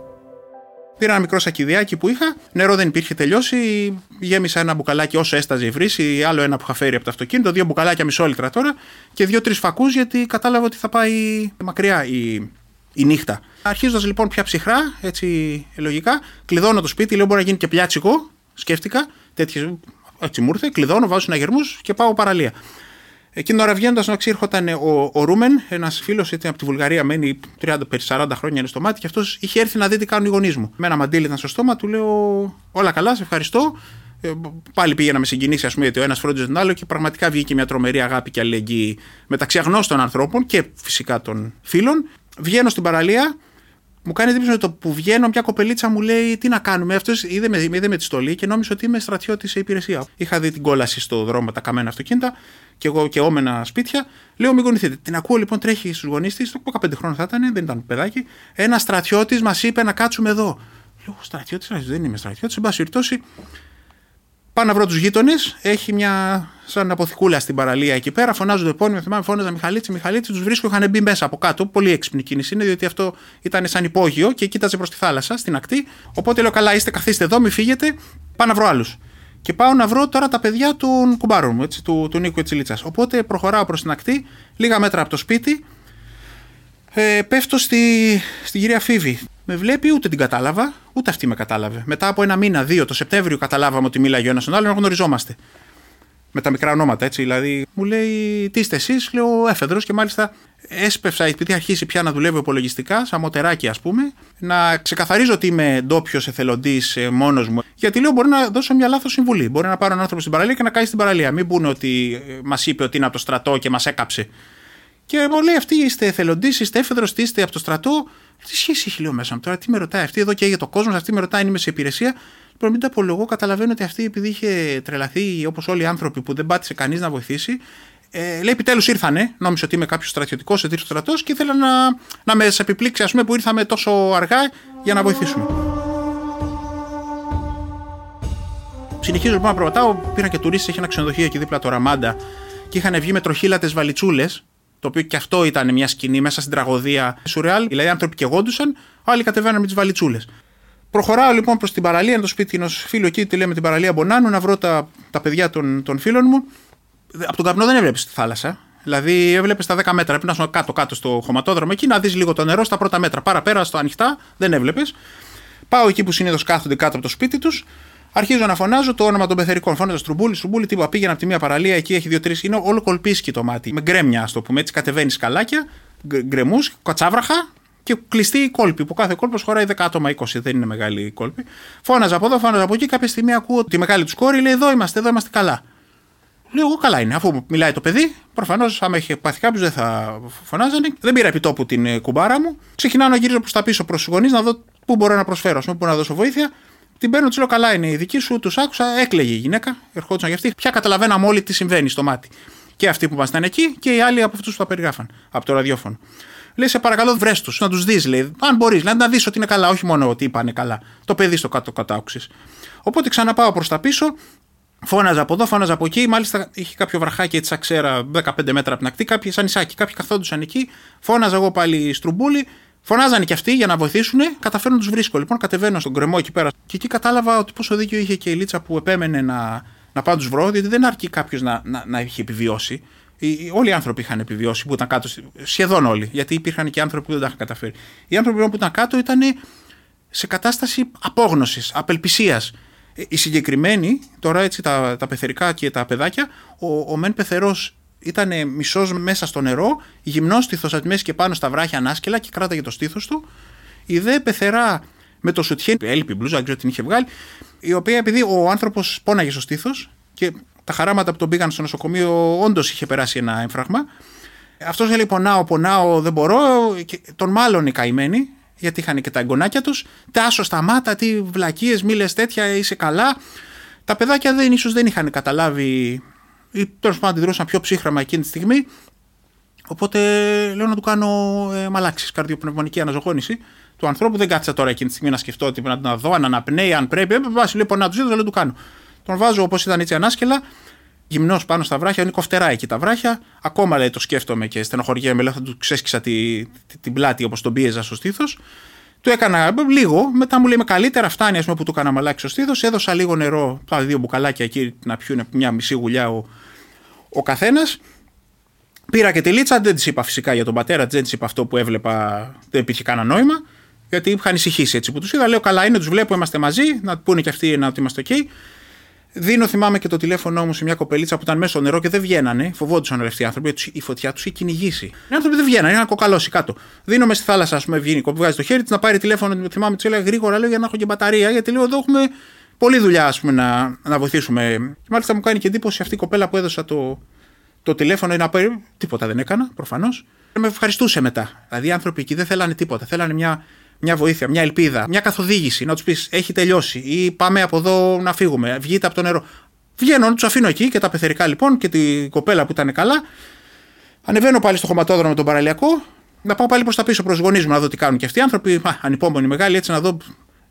Πήρα ένα μικρό σακιδιάκι που είχα, νερό δεν υπήρχε τελειώσει. Γέμισα ένα μπουκαλάκι όσο έσταζε η βρύση, άλλο ένα που είχα φέρει από το αυτοκίνητο, δύο μπουκαλάκια μισόλιτρα τώρα και δύο-τρεις φακούς γιατί κατάλαβα ότι θα πάει μακριά η, η νύχτα. Αρχίζοντας λοιπόν πια ψυχρά, έτσι λογικά, κλειδώνω το σπίτι, λέω μπορεί να γίνει και πιάτσικο, σκέφτηκα, τέτοιες. Έτσι μου ήρθε, κλειδώνω, βάζω συναγερμούς και πάω παραλία. Εκείνη την ώρα βγαίνοντας, να ήταν ο, ο Ρούμεν, ένας φίλος από τη Βουλγαρία, μένει 30-40 χρόνια είναι στο μάτι και αυτός είχε έρθει να δει τι κάνουν οι γονείς μου. Με ένα μαντίλι ήταν στο στόμα, του λέω Όλα καλά, σε ευχαριστώ. Ε, πάλι πήγε να με συγκινήσει, ας πούμε, γιατί ο ένας φρόντιζε τον άλλο και πραγματικά βγήκε μια τρομερή αγάπη και αλληλεγγύη μεταξύ αγνώστων ανθρώπων και φυσικά των φίλων. Βγαίνω στην παραλία, μου κάνει εντύπωση το που βγαίνω, μια κοπελίτσα μου λέει τι να κάνουμε. Αυτός είδε με, είδε με τη στολή και νόμιζε ότι είμαι στρατιώτη σε υπηρεσία. Είχα δει την κόλαση στο δρόμο, τα καμένα αυτοκίνητα και εγώ και όμενα σπίτια. Λέω μην γονηθείτε. Την ακούω λοιπόν τρέχει στους γονείς της, το 15 χρόνια θα ήταν, δεν ήταν παιδάκι. Ένας στρατιώτης μας είπε να κάτσουμε εδώ. Λέω στρατιώτης, δεν είμαι στρατιώτης. Εν πάση περιπτώσει, Πάω να βρω τους γείτονες. Έχει μια σαν αποθηκούλα στην παραλία εκεί πέρα. Φωνάζω το επώνυμο. Θυμάμαι, φώναζα Μιχαλίτση, Μιχαλίτση. Τους βρίσκω, είχαν μπει μέσα από κάτω. Πολύ έξυπνη κίνηση είναι, διότι αυτό ήταν σαν υπόγειο και κοίταζε προς τη θάλασσα, στην ακτή. Οπότε λέω: Καλά, είστε, καθίστε εδώ, μην φύγετε. Πάω να βρω άλλους. Και πάω να βρω τώρα τα παιδιά του κουμπάρου μου, έτσι, του, του Νίκου Ετσιλίτσας. Οπότε προχωράω προς την ακτή, λίγα μέτρα από το σπίτι. Ε, πέφτω στη, στη κυρία Φίβη. Με βλέπει, ούτε την κατάλαβα, ούτε αυτή με κατάλαβε. Μετά από ένα μήνα, δύο, το Σεπτέμβριο καταλάβαμε ότι μίλαγε ο ένας τον άλλον, γνωριζόμαστε. Με τα μικρά ονόματα, έτσι. Δηλαδή, μου λέει, τι είστε εσείς, λέω έφεδρος και μάλιστα έσπευσα, επειδή αρχίσει πια να δουλεύω υπολογιστικά, σαν μοτεράκι ας πούμε, να ξεκαθαρίζω ότι είμαι ντόπιος εθελοντής ε, μόνος μου. Γιατί λέω, μπορεί να δώσω μια λάθος συμβουλή. Μπορεί να πάρω έναν άνθρωπο στην παραλία και να κάνει στην παραλία. Μην πούνε ότι ε, μας είπε ότι είναι από το στρατό και μας έκαψε. Και μου λέει, Αυτή είστε εθελοντής, είστε έφεδρος, είστε από το στρατό. Τι σχέση έχει λέω μέσα μου τώρα, τι με ρωτάει αυτή εδώ και για το κόσμο, αυτή με ρωτάει αν είμαι σε υπηρεσία. Λοιπόν, μην τα απολογώ, καταλαβαίνω ότι αυτή επειδή είχε τρελαθεί όπως όλοι οι άνθρωποι που δεν πάτησε κανείς να βοηθήσει, ε, λέει επιτέλους ήρθανε. Νόμιζε ότι είμαι κάποιος στρατιωτικός σε τρίτος στρατός και ήθελα να, να με επιπλήξει, ας πούμε, που ήρθαμε τόσο αργά για να βοηθήσουμε. Συνεχίζω λοιπόν να προβατάω. Πήρα και τουρίστες, έχει ένα ξενοδοχείο εκεί δίπλα το Ραμάντα και είχαν βγει με τροχύλατες βαλιτσούλες το οποίο και αυτό ήταν μια σκηνή μέσα στην τραγωδία σουρεάλ. Δηλαδή, οι άνθρωποι και γόντουσαν, άλλοι κατεβαίναν με τις βαλιτσούλες. Προχωράω λοιπόν προς την παραλία, είναι το σπίτι ενός φίλου εκεί, τη λέμε την παραλία Μπονάνου, να βρω τα, τα παιδιά των, των φίλων μου. Από τον καπνό δεν έβλεπες τη θάλασσα. Δηλαδή, έβλεπες στα 10 μέτρα. Πρέπει να κάτω-κάτω στο χωματόδρομο εκεί να δεις λίγο το νερό στα πρώτα μέτρα. Παραπέρα στο ανοιχτά δεν έβλεπες. Πάω εκεί που συνήθως κάθονται κάτω από το σπίτι τους. Αρχίζω να φωνάζω το όνομα των πεθερικών. Φώναζα Στρουμπούλη, Στρουμπούλη, τίποτα. Πήγαινα από τη μία παραλία, εκεί έχει δύο-τρει. Είναι όλο κολπίσκι το μάτι. Με γκρέμια, ας το πούμε. Έτσι κατεβαίνεις σκαλάκια, γκρεμούς, κατσάβραχα και κλειστή η κόλπη. Που κάθε κόλπος χωράει 10 άτομα, 20. Δεν είναι μεγάλη η κόλπη. Φώναζα από εδώ, φώναζα από εκεί. Κάποια στιγμή ακούω τη μεγάλη του κόρη λέει: Εδώ είμαστε, εδώ είμαστε καλά. Λέω εγώ καλά είναι. Αφού μιλάει το παιδί, προφανώς άμα είχε πάθει κάποιος δεν θα φωνάζανε. Δεν πήρα επιτόπου την ε, κουμπάρα μου. Ξεκινάω να γυρίζω προς τα πίσω προς τους γονείς να δω πού μπορώ να προσφέρω, ας πούμε, πού να δώσω βοήθεια. Την παίρνω, της λέω καλά είναι η δική σου, τους άκουσα, έκλαιγε η γυναίκα, ερχόντουσαν για αυτή. Πια καταλαβαίναμε όλοι τι συμβαίνει στο μάτι. Και αυτοί που ήμασταν εκεί και οι άλλοι από αυτούς που τα περιγράφαν από το ραδιόφωνο. Λέει, σε παρακαλώ, βρες τους, να τους δεις, λέει. Αν μπορείς, να δεις ότι είναι καλά, όχι μόνο ότι είπανε καλά. Το παιδί στο κάτω κατάουξη. Οπότε ξαναπάω προς τα πίσω, Φώναζα από εδώ, φώναζα από εκεί. Μάλιστα είχε κάποιο βραχάκι έτσι, ξέρα 15 μέτρα από την ακτή. Κάποιοι σαν νησάκι, κάποιοι καθόντουσαν εκεί. Φώναζα εγώ πάλι στρουμπούλι. Φωνάζανε και αυτοί για να βοηθήσουν. Καταφέρνω τους βρίσκω. Λοιπόν, κατεβαίνω στον κρεμό εκεί πέρα. Και εκεί κατάλαβα ότι πόσο δίκιο είχε και η Λίτσα που επέμενε να, να πάω τους βρω, διότι δεν αρκεί κάποιος να, να, να έχει επιβιώσει. Οι, όλοι οι άνθρωποι είχαν επιβιώσει που ήταν κάτω, σχεδόν όλοι, γιατί υπήρχαν και άνθρωποι που δεν τα είχαν καταφέρει. Οι άνθρωποι λοιπόν, που ήταν κάτω ήταν σε κατάσταση απόγνωσης, απελπισίας. Οι συγκεκριμένοι, τώρα έτσι τα, τα πεθερικά και τα παιδάκια, ο, ο μεν πεθερός ήταν μισός μέσα στο νερό, γυμνός στήθο από τη μέση και πάνω στα βράχια ανάσκελα και κράταγε το στήθος του. Η δε πεθερά με το σουτιέν, έλειπη μπλούζα, δεν ξέρω την είχε βγάλει, η οποία επειδή ο άνθρωπος πόναγε στο στήθος και τα χαράματα που τον πήγαν στο νοσοκομείο όντως είχε περάσει ένα έμφραγμα. Αυτός έλεγε πονάω, πονάω, δεν μπορώ. Και τον μάλλον οι καημένοι, γιατί είχαν και τα εγγονάκια τους. Τάσο, σταμάτα, τι βλακίες, μίλε τέτοια, είσαι καλά. Τα παιδάκια δεν, ίσως δεν είχαν καταλάβει ή τέλος πάντων αντιδρούσαν πιο ψύχραμα εκείνη τη στιγμή. Οπότε λέω να του κάνω ε, μαλάξεις, καρδιοπνευμονική αναζωγόνηση του ανθρώπου. Δεν κάτσα τώρα εκείνη τη στιγμή να σκεφτώ ότι να τον δω, αν αναπνέει, αν πρέπει. Βάσει λοιπόν να τους δει, δεν του κάνω. Τον βάζω όπως ήταν έτσι ανάσκελα, γυμνός πάνω στα βράχια, είναι κοφτερά εκεί τα βράχια. Ακόμα λέει το σκέφτομαι και στενοχωριέμαι, λέω θα του ξέσκισα τη, τη, την πλάτη όπως τον πίεζα στο στήθος. Του έκανα λίγο, μετά μου λέει με καλύτερα φτάνει ας πούμε, που του έκανα μαλάκι στο στήθο. Έδωσα λίγο νερό, τα δύο μπουκαλάκια εκεί να πιούν μια μισή γουλιά ο, ο καθένας. Πήρα και τη λίτσα, δεν της είπα φυσικά για τον πατέρα, δεν της είπα αυτό που έβλεπα, δεν υπήρχε κανένα νόημα. Γιατί είχα ανησυχήσει έτσι που τους είδα. Λέω καλά είναι, τους βλέπω, είμαστε μαζί, να πούνε και αυτοί να ότι είμαστε OK. Δίνω, θυμάμαι και το τηλέφωνο μου σε μια κοπελίτσα που ήταν μέσα στο νερό και δεν βγαίνανε. Φοβόντουσαν όλοι αυτοί οι άνθρωποι, γιατί η φωτιά τους είχε κυνηγήσει. Οι άνθρωποι δεν βγαίνανε, ένα κοκαλώσει κάτω. Δίνω μες στη θάλασσα, ας πούμε, βγαίνει, βγάζει το χέρι της να πάρει τηλέφωνο. Θυμάμαι, της έλεγα γρήγορα, λέω για να έχω και μπαταρία, γιατί λέω εδώ έχουμε πολλή δουλειά ας πούμε, να, να βοηθήσουμε. Και μάλιστα μου κάνει και εντύπωση αυτή η κοπέλα που έδωσα το, το τηλέφωνο να πάρει. Τίποτα δεν έκανα, προφανώς. Με ευχαριστούσε μετά. Δηλαδή οι άνθρωποι εκεί δεν θέλανε τίποτα. Θέλανε μια μια βοήθεια, μια ελπίδα, μια καθοδήγηση, να τους πεις: Έχει τελειώσει, ή πάμε από εδώ να φύγουμε, βγείτε από το νερό. Βγαίνω, τους αφήνω εκεί και τα πεθερικά λοιπόν και την κοπέλα που ήταν καλά. Ανεβαίνω πάλι στο χωματόδρομο τον παραλιακό, να πάω πάλι προς τα πίσω προς γονείς μου να δω τι κάνουν και αυτοί οι άνθρωποι. Μα, ανυπόμονοι μεγάλοι, έτσι να δω.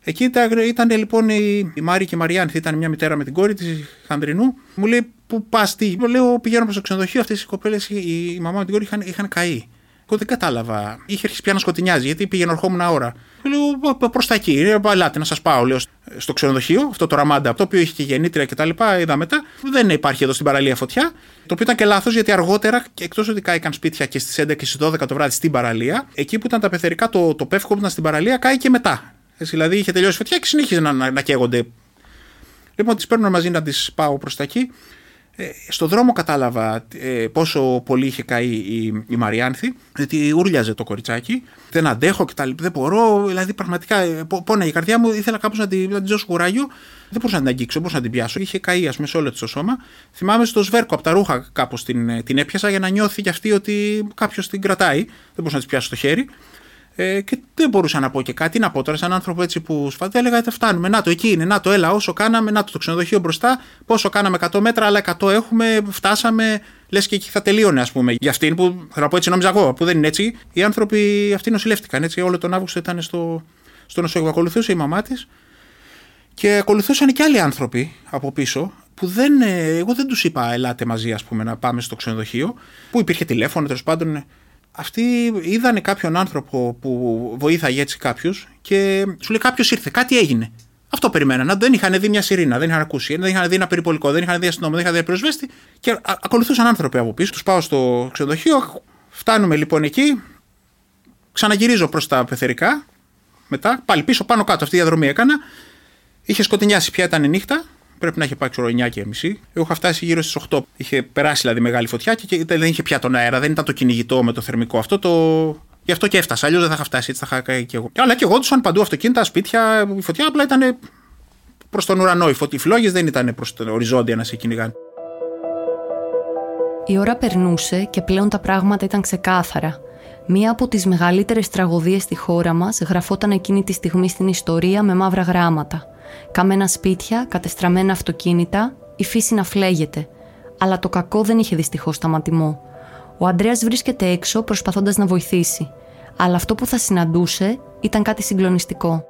Εκεί ήταν λοιπόν η, η Μάρη και η Μαριάνθη, ήταν μια μητέρα με την κόρη της Χανδρινού. Μου λέει: Πού πας, τι; Μου λέω: Πηγαίνω προς το ξενοδοχείο. Αυτές οι κοπέλες, η, η μαμά με την κόρη είχαν, είχαν καεί. Εγώ δεν κατάλαβα. Είχε αρχίσει πια να σκοτεινιάζει γιατί πήγαινε ερχόμουν ώρα. Λέω προς τα εκεί. Λέω, Ελάτε να σας πάω, λέω, στο ξενοδοχείο, αυτό το ραμάντα, το οποίο είχε και γεννήτρια κτλ. Είδα μετά. Δεν υπάρχει εδώ στην παραλία φωτιά. Το οποίο ήταν και λάθος γιατί αργότερα, εκτός ότι κάηκαν σπίτια και στις 11 και στις 12 το βράδυ στην παραλία, εκεί που ήταν τα πεθερικά, το, το πεύκο που ήταν στην παραλία, κάει και μετά. Έτσι, δηλαδή είχε τελειώσει φωτιά και συνέχιζε να, να, να καίγονται. Λοιπόν, τις παίρνω μαζί να τις πάω προς τα εκεί. Ε, στο δρόμο κατάλαβα ε, πόσο πολύ είχε καεί η, η Μαριάνθη, γιατί ούρλιαζε το κοριτσάκι. Δεν αντέχω και τα λοιπά. Δεν μπορώ. Δηλαδή, πραγματικά ε, πόναγε η καρδιά μου. Ήθελα κάπως να την, να την δώσω κουράγιο. Δεν μπορούσα να την αγγίξω, δεν μπορούσα να την πιάσω. Είχε καεί, ας πούμε, σε όλο το σώμα. Θυμάμαι στο σβέρκο από τα ρούχα κάπως την, την έπιασα για να νιώθει κι αυτή ότι κάποιος την κρατάει. Δεν μπορούσα να της πιάσω στο χέρι. Ε, και δεν μπορούσα να πω και κάτι. Να πω τώρα, σαν άνθρωπο έτσι που σφατέ, έλεγα: Φτάνουμε. Να το, εκεί είναι. Να το, έλα, όσο κάναμε. Να το, το ξενοδοχείο μπροστά. Πόσο κάναμε 100 μέτρα, αλλά 100 έχουμε. Φτάσαμε. Λες και εκεί θα τελείωνε, ας πούμε. Για αυτήν που θα πω έτσι, νόμιζα εγώ, που δεν είναι έτσι. Οι άνθρωποι αυτοί νοσηλεύτηκαν. Έτσι, όλο τον Αύγουστο ήταν στο, στο νοσοκομείο. Ακολουθούσε η μαμά της. Και ακολουθούσαν και άλλοι άνθρωποι από πίσω που δεν, ε, εγώ δεν τους είπα ελάτε μαζί ας πούμε να πάμε στο ξενοδοχείο που υπήρχε τηλέφωνο τέλος πάντων αυτοί είδανε κάποιον άνθρωπο που βοήθαγε έτσι κάποιους και σου λέει κάποιος ήρθε, κάτι έγινε. Αυτό περιμέναν. Δεν είχαν δει μια σιρήνα, δεν είχαν ακούσει, δεν είχαν δει ένα περιπολικό, δεν είχαν δει αστυνομικό, δεν είχαν δει πυροσβέστη και ακολουθούσαν άνθρωποι από πίσω. Τους πάω στο ξενοδοχείο, φτάνουμε λοιπόν εκεί, ξαναγυρίζω προς τα πεθερικά, μετά πάλι πίσω πάνω κάτω αυτή η διαδρομή έκανα. Είχε σκοτεινιάσει πια, ήταν νύχτα, πρέπει να είχε πάει ξέρω 9 και μισή. Εγώ είχα φτάσει γύρω στις 8. Είχε περάσει δηλαδή μεγάλη φωτιά και δεν είχε πια τον αέρα, δεν ήταν το κυνηγητό με το θερμικό αυτό. Το... Γι' αυτό και έφτασα. Αλλιώς δεν θα είχα φτάσει, έτσι θα είχα καεί και εγώ. Αλλά και εγώ τους παντού αυτοκίνητα, σπίτια, η φωτιά απλά ήταν προς τον ουρανό. Οι, οι φλόγες δεν ήταν προς τον οριζόντια να σε κυνηγάνε. Η ώρα περνούσε και πλέον τα πράγματα ήταν ξεκάθαρα. Μία από τις μεγαλύτερες τραγωδίες στη χώρα μας γραφόταν εκείνη τη στιγμή στην ιστορία με μαύρα γράμματα. Καμένα σπίτια, κατεστραμμένα αυτοκίνητα, η φύση να φλέγεται. Αλλά το κακό δεν είχε δυστυχώς σταματημό. Ο Αντρέας βρίσκεται έξω προσπαθώντας να βοηθήσει. Αλλά αυτό που θα συναντούσε ήταν κάτι συγκλονιστικό.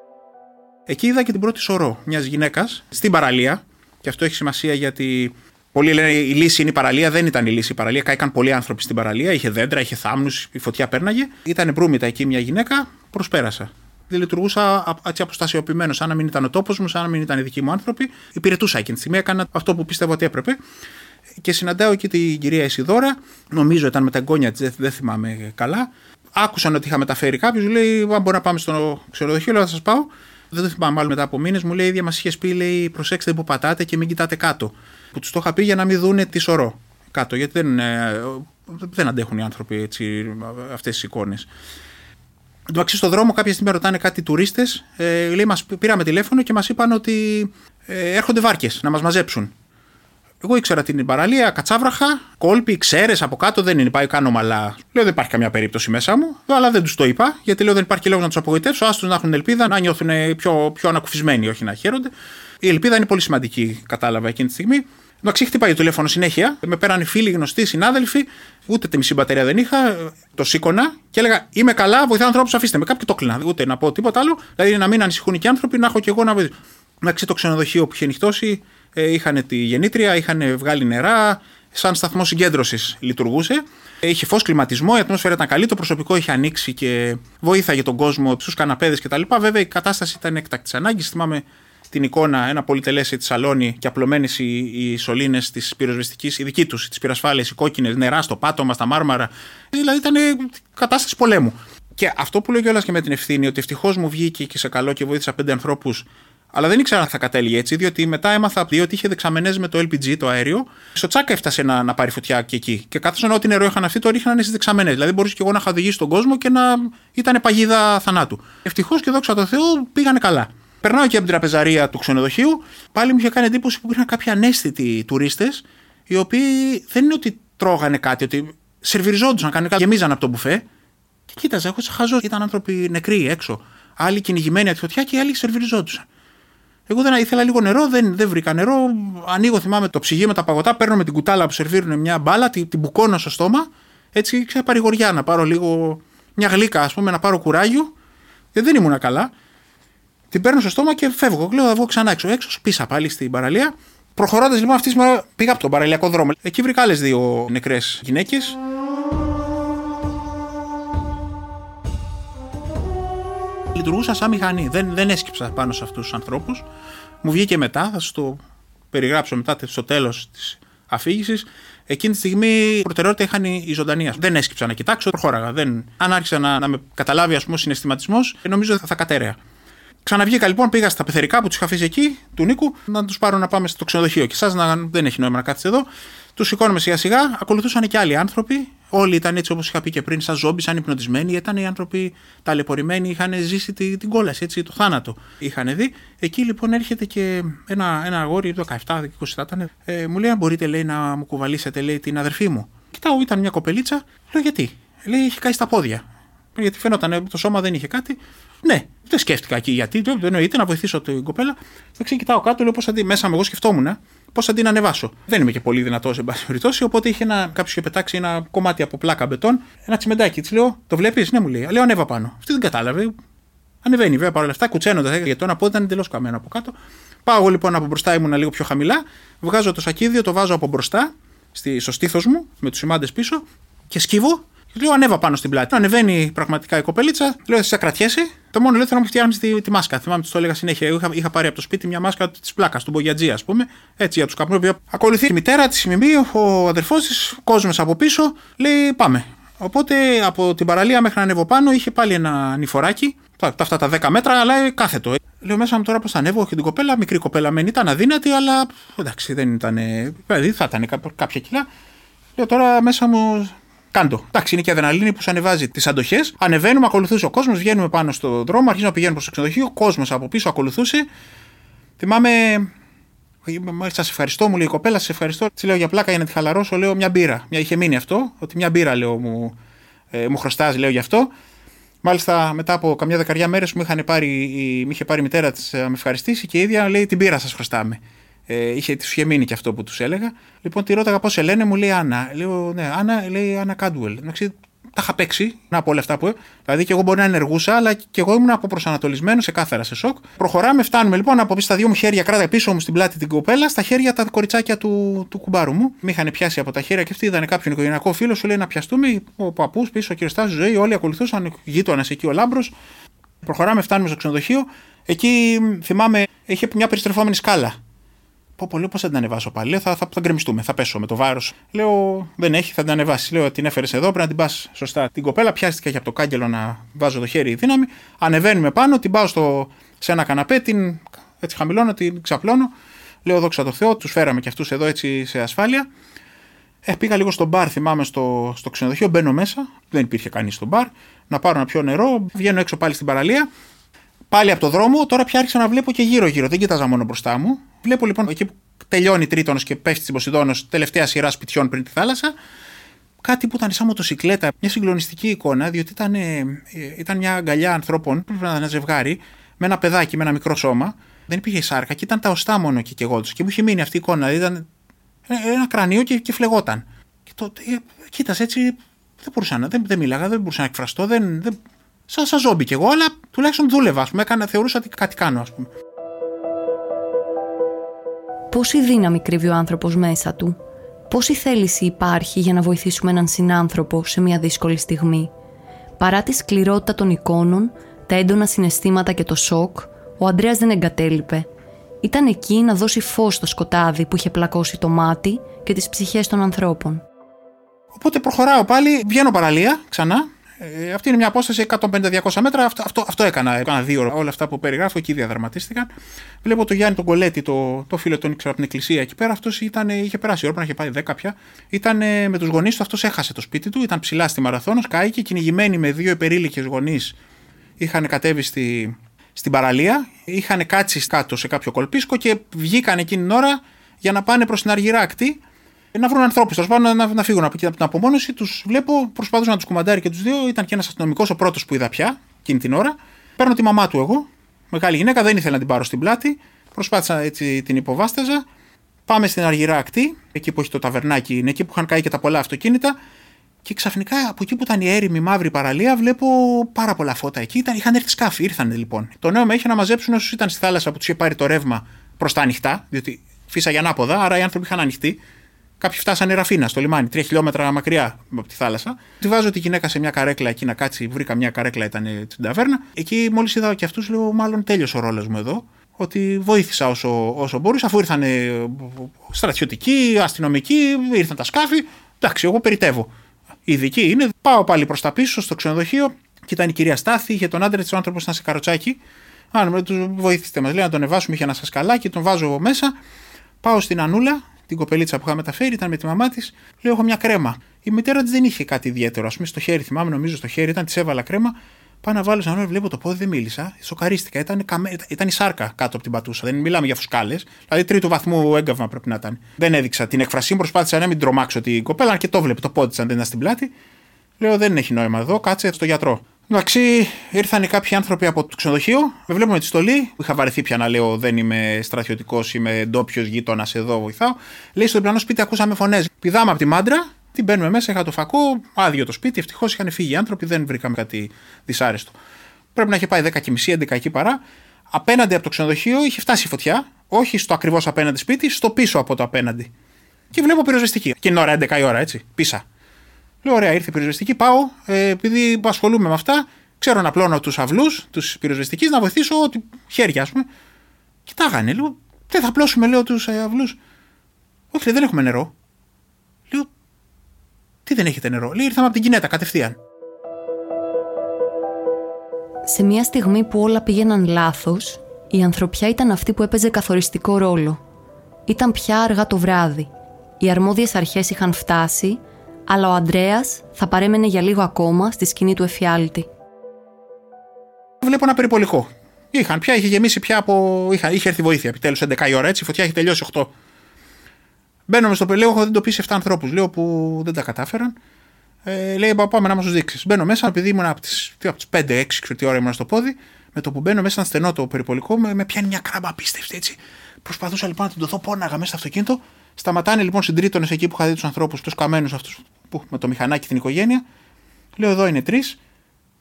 Εκεί είδα και την πρώτη σωρό μιας γυναίκας στην παραλία. Και αυτό έχει σημασία γιατί Πολλοί λένε η λύση είναι η παραλία. Δεν ήταν η λύση η παραλία. Κάηκαν πολλοί άνθρωποι στην παραλία. Είχε δέντρα, είχε θάμνους, η φωτιά πέρναγε. Ήταν μπρούμητα εκεί μια γυναίκα. Προσπέρασα. Δεν λειτουργούσα έτσι αποστασιοποιημένος, σαν να μην ήταν ο τόπος μου, σαν να μην ήταν οι δικοί μου άνθρωποι. Υπηρετούσα εκείνη τη στιγμή. Έκανα αυτό που πίστευα ότι έπρεπε. Και συναντάω εκεί την κυρία Ισιδώρα. Νομίζω ήταν με τα εγγόνια της, δεν θυμάμαι καλά. Άκουσαν ότι είχα μεταφέρει κάποιο. Λέει: Μπορεί να πάμε στο ξενοδοχείο, λέω: Θα σας πάω. Δεν το θυμάμαι, μάλλον μετά από μήνες μου λέει: ίδια μας είχε πει: λέει, Προσέξτε που πατάτε και μην κοιτάτε κάτω που τους το είχα πει για να μην δούνε τη σωρό κάτω, γιατί δεν, ε, δεν αντέχουν οι άνθρωποι αυτές τις εικόνες. Εντάξει, στον δρόμο κάποια στιγμή ρωτάνε κάτι τουρίστες. Ε, λέει, μας πήραμε τηλέφωνο και μας είπαν ότι ε, έρχονται βάρκες να μας μαζέψουν. Εγώ ήξερα την παραλία, κατσάβραχα, κόλποι, ξέρες από κάτω, δεν είναι, πάει καν ομαλά. Λέω δεν υπάρχει καμιά περίπτωση μέσα μου, αλλά δεν τους το είπα, γιατί λέω δεν υπάρχει λόγος να τους απογοητεύσω. Άστου να έχουν ελπίδα, να νιώθουν πιο, πιο ανακουφισμένοι, όχι να χαίρονται. Η ελπίδα είναι πολύ σημαντική, κατάλαβα εκείνη τη στιγμή. Εντάξει, χτυπάει το τηλέφωνο συνέχεια. Με πέραν φίλοι, γνωστοί, συνάδελφοι. Ούτε τη μισή μπαταρία δεν είχα. Το σήκωνα και έλεγα Είμαι καλά, βοηθάω ανθρώπους, αφήστε με. Κάποιοι το κλείνα. Ούτε να πω τίποτα άλλο. Δηλαδή να μην ανησυχούν και οι άνθρωποι, να έχω και εγώ να βοηθήσω. Εντάξει, το ξενοδοχείο που είχε νυχτώσει, ε, είχαν τη γεννήτρια, είχαν βγάλει νερά. Σαν σταθμό συγκέντρωσης λειτουργούσε. Είχε φως, κλιματισμό, η ατμόσφαιρα ήταν καλή, το προσωπικό είχε ανοίξει και βοήθαγε τον κόσμο στου καναπέδες κτλ. Βέβαια η κατάσταση ήταν έκτακτη ανάγκης. Θυμάμαι την εικόνα, ένα πολυτελέ τη σαλόνι και απλωμένες οι, οι σωλήνες της πυροσβεστικής, η δική τους, της πυρασφάλεια, οι κόκκινες, νερά στο πάτωμα, στα μάρμαρα. Δηλαδή ήταν κατάσταση πολέμου. Και αυτό που λέω κιόλας και με την ευθύνη, ότι ευτυχώς μου βγήκε και σε καλό και βοήθησα πέντε ανθρώπους, αλλά δεν ήξερα αν θα κατέληγε έτσι, διότι μετά έμαθα ότι είχε δεξαμενές με το LPG, το αέριο. Στο τσάκα έφτασε να, να πάρει φωτιά και εκεί. Και καθώς ό,τι νερό είχαν αυτοί, το ρίχνανε στις δεξαμενές. Δηλαδή μπορούσε και εγώ να είχα οδηγήσει τον κόσμο και να ήταν παγίδα θανάτου. Ευτυχώς και δόξα τω Θεώ πήγανε καλά. Περνάω και από την τραπεζαρία του ξενοδοχείου, πάλι μου είχε κάνει εντύπωση που υπήρχαν κάποιοι ανέστητοι τουρίστες, οι οποίοι δεν είναι ότι τρώγανε κάτι, ότι σερβιριζόντουσαν, κάνανε κάτι, γεμίζαν από το μπουφέ. Και κοίταζα, εγώ σε χαζό, ήταν άνθρωποι νεκροί έξω. Άλλοι κυνηγημένοι από τη φωτιά και άλλοι σερβιριζόντουσαν. Εγώ δεν ήθελα λίγο νερό, δεν, δεν βρήκα νερό. Ανοίγω, θυμάμαι το ψυγείο με τα παγωτά, παίρνω με την κουτάλα που σερβίρουν μια μπάλα, την, την μπουκώνω στο στόμα. Έτσι και παρηγοριά να πάρω λίγο μια γλύκα, ας πούμε, να πάρω κουράγιο. Και δεν ήμουν καλά. Την παίρνω στο στόμα και φεύγω. Λέω θα βγω ξανά έξω. Έξω πίσα πάλι στην παραλία. Προχωρώντας λοιπόν αυτή τη μέρα πήγα από τον παραλιακό δρόμο. Εκεί βρήκα άλλες δύο νεκρές γυναίκες. Λειτουργούσα σαν μηχανή. Δεν, δεν έσκυψα πάνω σε αυτούς τους ανθρώπους. Μου βγήκε μετά, θα σας το περιγράψω μετά στο τέλος της αφήγησης. Εκείνη τη στιγμή η προτεραιότητα είχαν οι ζωντανοί. Δεν έσκυψα να κοιτάξω, προχώραγα. Δεν... Αν άρχισα να, να με καταλάβει, ας πούμε, ο συναισθηματισμός, νομίζω θα, θα κατέρεα. Ξαναβγήκα λοιπόν, πήγα στα πεθερικά που τους είχα αφήσει εκεί, του Νίκου, να τους πάρω να πάμε στο ξενοδοχείο. Και εσάς να... δεν έχει νόημα να κάθεστε εδώ. Τους σηκώνουμε σιγά σιγά. Ακολουθούσαν και άλλοι άνθρωποι. Όλοι ήταν έτσι όπως είχα πει και πριν, σαν ζόμπι, σαν υπνοτισμένοι. Ήταν οι άνθρωποι ταλαιπωρημένοι, είχαν ζήσει την, την κόλαση, έτσι, το θάνατο. Είχαν δει. Εκεί λοιπόν έρχεται και ένα, ένα αγόρι, 17-20 ήταν. Ε, μου λέει: Αν μπορείτε λέει, να μου κουβαλήσετε λέει, την αδερφή μου. Κοιτάω, ήταν μια κοπελίτσα. Λέω: Γιατί; Λέει: Έχει κάει στα πόδια. Γιατί φαίνονταν το σώμα δεν είχε κάτι. Ναι, δεν σκέφτηκα εκεί γιατί. Δεν εννοείται να βοηθήσω την κοπέλα. Δεν ξεκοιτάω κάτω, λέω πώς αντί. Μέσα μου, εγώ σκεφτόμουν πώς αντί να ανεβάσω. Δεν είμαι και πολύ δυνατός, εν πάση περιπτώσει. Οπότε είχε ένα, κάποιος είχε πετάξει ένα κομμάτι από πλάκα μπετόν, ένα τσιμεντάκι. Της λέω, Το βλέπεις, ναι, μου λέει. Λέω, ανέβα πάνω. Αυτή δεν κατάλαβε. Ανεβαίνει βέβαια παρόλα αυτά, κουτσένοντας γιατί το ένα πόδι ήταν εντελώς καμένο από κάτω. Πάω εγώ λοιπόν από μπροστά, ήμουν λίγο πιο χαμηλά. Βγάζω το σακίδιο, το βάζω από μπροστά, στο στήθος μου, με τους σημάντες πίσω και σκύβω Λέω ανέβα πάνω στην πλάτη. Ανεβαίνει πραγματικά η κοπελίτσα. Λέω σε κρατιέσαι. Το μόνο λέω θέλω να μου φτιάχνεις τη, τη, μάσκα. Θυμάμαι, του το έλεγα συνέχεια. Είχα, είχα πάρει από το σπίτι μια μάσκα της πλάκας, του Μπογιατζή, ας πούμε. Έτσι για τους καπνούς. Ακολουθεί η μητέρα της, η Μιμή, ο αδερφός της, κόσμος από πίσω. Λέει πάμε. Οπότε από την παραλία μέχρι να ανέβω πάνω είχε πάλι ένα νηφοράκι. Τα, αυτά τα 10 μέτρα, αλλά κάθετο. Λέω μέσα μου τώρα πώς θα ανέβω και την κοπέλα, μικρή κοπέλα μεν ήταν αδύνατη, αλλά εντάξει δεν ήταν. Δηλαδή θα ήταν κάποια κιλά. Λέω τώρα μέσα μου Κάντο. Εντάξει, είναι και αδεναλίνη που σου ανεβάζει τις αντοχές. Ανεβαίνουμε, ακολουθούσε ο κόσμος, βγαίνουμε πάνω στο δρόμο, αρχίζουμε να πηγαίνουμε προς το ξενοδοχείο. Ο κόσμος από πίσω ακολουθούσε. Θυμάμαι. Μάλιστα, σε ευχαριστώ, μου λέει η κοπέλα, σε ευχαριστώ. Της λέω για πλάκα για να τη χαλαρώσω, λέω μια μπύρα. Μια είχε μείνει αυτό, ότι μια μπύρα λέω μου, ε, μου χρωστάζει, λέω γι' αυτό. Μάλιστα, μετά από καμιά δεκαριά μέρες μου, πάρει, η, είχε πάρει η μητέρα της να με ευχαριστήσει και η ίδια λέει την πήρα σας χρωστάμε. Ε, είχε, τους είχε μείνει και αυτό που τους έλεγα. Λοιπόν, τη ρώταγα πώς σε λένε, μου λέει Άννα. Λέω, ναι, Άννα, λέει Άννα Κάντουελ. Τα είχα παίξει να από όλα αυτά που. Δηλαδή και εγώ μπορεί να ενεργούσα, αλλά και εγώ ήμουν αποπροσανατολισμένος σε κάθαρα σε σοκ. Προχωράμε, φτάνουμε λοιπόν από πίσω στα δύο μου χέρια, κράτα πίσω μου στην πλάτη την κοπέλα, στα χέρια τα κοριτσάκια του, του κουμπάρου μου. Με είχαν πιάσει από τα χέρια και αυτοί είδαν κάποιον οικογενειακό φίλο, σου λέει να πιαστούμε. Ο παππούς πίσω, ο κυριστά ζωή, όλοι ακολουθούσαν, γείτονας εκεί ο λάμπρος. Προχωράμε, φτάνουμε στο ξενοδοχείο. Εκεί θυμάμαι, είχε μια περιστρεφόμενη σκάλα. Πω πολύ, πώ θα την ανεβάσω πάλι. Λέω, θα, θα, θα γκρεμιστούμε, θα πέσω με το βάρος. Λέω, δεν έχει, θα την ανεβάσεις. Λέω, την έφερες εδώ, πρέπει να την πας σωστά. Την κοπέλα πιάστηκε και από το κάγκελο να βάζω το χέρι δύναμη. Ανεβαίνουμε πάνω, την πάω στο, σε ένα καναπέ, την έτσι χαμηλώνω, την ξαπλώνω. Λέω, δόξα τω Θεώ, τους φέραμε και αυτούς εδώ έτσι σε ασφάλεια. Ε, πήγα λίγο στο μπαρ, θυμάμαι στο, στο ξενοδοχείο, μπαίνω μέσα, δεν υπήρχε κανείς στο μπαρ. Να πάρω ένα πιω νερό, βγαίνω έξω πάλι στην παραλία. Πάλι από το δρόμο, τώρα πια άρχισα να βλέπω και γύρω-γύρω. Δεν κοίταζα μόνο μπροστά μου. Βλέπω λοιπόν εκεί που τελειώνει τρίτονος και πέφτει στην Ποσειδόνος, τελευταία σειρά σπιτιών πριν τη θάλασσα. Κάτι που ήταν σαν μοτοσυκλέτα, μια συγκλονιστική εικόνα, διότι ήταν, ε, ήταν μια αγκαλιά ανθρώπων, πρέπει να ήταν ένα ζευγάρι, με ένα παιδάκι, με ένα μικρό σώμα. Δεν υπήρχε σάρκα και ήταν τα οστά μόνο εκεί και εγώ τους. Και μου είχε μείνει αυτή η εικόνα. Δηλαδή ήταν ένα κρανίο και, και φλεγόταν. Και το, ε, κοίτας έτσι, δεν μπορούσα να, δεν, δεν μίλαγα, δεν μπορούσα να εκφραστώ, δεν, δεν, σαν, σαν ζόμπι κι εγώ, αλλά τουλάχιστον δούλευα, ας πούμε, έκανα, θεωρούσα ότι κάτι κάνω, ας πούμε. Πόση δύναμη κρύβει ο άνθρωπος μέσα του, Πόση θέληση υπάρχει για να βοηθήσουμε έναν συνάνθρωπο σε μια δύσκολη στιγμή; Παρά τη σκληρότητα των εικόνων, τα έντονα συναισθήματα και το σοκ, ο Αντρέας δεν εγκατέλειπε. Ήταν εκεί να δώσει φως στο σκοτάδι που είχε πλακώσει το μάτι και τις ψυχές των ανθρώπων. Οπότε προχωράω πάλι, βγαίνω παραλία ξανά ε, αυτή είναι μια απόσταση 150-200 μέτρα. Αυτό, αυτό, αυτό έκανα. Έκανα δύο ώρα. Όλα αυτά που περιγράφω εκεί διαδραματίστηκαν. Βλέπω το Γιάννη τον Κολέτη, το, το φίλο τον ήξερα από την εκκλησία εκεί πέρα. Αυτός είχε περάσει η ώρα, να είχε πάει 10 πια. Ήταν με τους γονείς του, αυτός έχασε το σπίτι του. Ήταν ψηλά στη Μαραθώνος, κάηκε κυνηγημένοι με δύο υπερήλικες γονείς. Είχαν κατέβει στη, στην παραλία. Είχαν κάτσει κάτω σε κάποιο κολπίσκο και βγήκαν εκείνη την ώρα για να πάνε προς την Αργυρά ακτή να βρουν ανθρώπους, τέλο πάντων να, να φύγουν από εκεί από την απομόνωση. Τους βλέπω, προσπαθούσα να τους κουμαντάρει και τους δύο. Ήταν και ένας αστυνομικός ο πρώτος που είδα πια εκείνη την ώρα. Παίρνω τη μαμά του εγώ, μεγάλη γυναίκα, δεν ήθελα να την πάρω στην πλάτη. Προσπάθησα έτσι την υποβάσταζα. Πάμε στην Αργυρά ακτή, εκεί που έχει το ταβερνάκι, είναι εκεί που είχαν καεί και τα πολλά αυτοκίνητα. Και ξαφνικά από εκεί που ήταν η έρημη μαύρη παραλία, βλέπω πάρα πολλά φώτα εκεί. Ήταν, είχαν έρθει σκάφη, ήρθαν λοιπόν. Το νέο με είχε να μαζέψουν όσους ήταν στη θάλασσα που τους είχε πάρει το ρεύμα προς τα ανοιχτά, διότι φύσαγε ανάποδα, άρα οι άνθρωποι είχαν ανοιχτεί. Κάποιοι φτάσανε ραφίνα στο λιμάνι, τρία χιλιόμετρα μακριά από τη θάλασσα. Τη βάζω τη γυναίκα σε μια καρέκλα εκεί να κάτσει. Βρήκα μια καρέκλα, ήταν στην ταβέρνα. Εκεί μόλις είδα και αυτούς, λέω: Μάλλον τέλειωσε ο ρόλος μου εδώ. Ότι βοήθησα όσο, όσο μπορούσα, αφού ήρθαν στρατιωτικοί, αστυνομικοί, ήρθαν τα σκάφη. Εντάξει, εγώ περιτεύω. Η ειδική είναι. Πάω πάλι προς τα πίσω στο ξενοδοχείο και ήταν η κυρία Στάθη, είχε τον άντρα της, ο άνθρωπος ήταν σε καροτσάκι. Αν τους βοηθήστε μας, λέει να τον ανεβάσουμε, είχε ένα σασκαλάκι, τον βάζω μέσα. Πάω στην Ανούλα, την κοπελίτσα που είχα μεταφέρει, ήταν με τη μαμά της. Λέω: Έχω μια κρέμα. Η μητέρα της δεν είχε κάτι ιδιαίτερο. Α πούμε στο χέρι, θυμάμαι, νομίζω στο χέρι, ήταν της έβαλα κρέμα. Πάω να βάλω σαν βλέπω το πόδι, δεν μίλησα. Σοκαρίστηκα. Ήταν, καμε... ήταν η σάρκα κάτω από την πατούσα. Δεν μιλάμε για φουσκάλες. Δηλαδή τρίτου βαθμού έγκαυμα πρέπει να ήταν. Δεν έδειξα την εκφρασή μου, προσπάθησα να μην τρομάξω την κοπέλα και το βλέπει το πόδι της αν δεν ήταν στην πλάτη. Λέω: Δεν έχει νόημα εδώ, κάτσε στο γιατρό. Εντάξει, ήρθαν κάποιοι άνθρωποι από το ξενοδοχείο. Με βλέπουν με τη στολή. Είχα βαρεθεί πια να λέω δεν είμαι στρατιωτικός, είμαι ντόπιος γείτονας εδώ, βοηθάω. Λέει στο διπλανό σπίτι ακούσαμε φωνές. Πηδάμε από τη μάντρα, την μπαίνουμε μέσα, είχα το φακό, άδειο το σπίτι. Ευτυχώς είχαν φύγει οι άνθρωποι, δεν βρήκαμε κάτι δυσάρεστο. Πρέπει να είχε πάει 10 και μισή, 11 εκεί παρά. Απέναντι από το ξενοδοχείο είχε φτάσει η φωτιά, όχι στο ακριβώς απέναντι σπίτι, στο πίσω από το απέναντι. Και βλέπω πυροσβεστική. Και είναι ώρα, 11 η ώρα, έτσι, πίσα. Λέω: Ωραία, ήρθε η πυροσβεστική. Πάω, ε, επειδή ασχολούμαι με αυτά, ξέρω να πλώνω τους αυλούς, τους πυροσβεστική, να βοηθήσω ό,τι χέρια, ας πούμε. Κοιτάγανε, λέω: Δεν θα πλώσουμε, λέω, τους ε, αυλούς. Όχι, λέει, δεν έχουμε νερό. Λέω: Τι δεν έχετε νερό. Λέει: Ήρθαμε από την κινέτα κατευθείαν. Σε μια στιγμή που όλα πήγαιναν λάθος, η ανθρωπιά ήταν αυτή που έπαιζε καθοριστικό ρόλο. Ήταν πια αργά το βράδυ. Οι αρμόδιες αρχές είχαν φτάσει, αλλά ο Αντρέας θα παρέμενε για λίγο ακόμα στη σκηνή του εφιάλτη. Βλέπω ένα περιπολικό. Είχαν πια, είχε γεμίσει πια από. Είχα, είχε έρθει βοήθεια επιτέλους 11 η ώρα έτσι, η φωτιά έχει τελειώσει 8. Μπαίνουμε στο πελέο, έχω εντοπίσει 7 ανθρώπους. Λέω που δεν τα κατάφεραν. Ε, λέει πάμε να μας τους δείξεις. Μπαίνω μέσα, επειδή ήμουν από τι 5-6 τις ώρα ήμουν στο πόδι, με το που μπαίνω μέσα, στενό το περιπολικό, με, με πιάνει μια κράμπα απίστευτη έτσι. Προσπαθούσα λοιπόν να την δω, πόναγα μέσα στο αυτοκίνητο. Σταματάνε λοιπόν συντρίτονε εκεί που είχα δει τους ανθρώπους, τους καμένους αυτούς με το μηχανάκι την οικογένεια. Λέω εδώ είναι τρεις.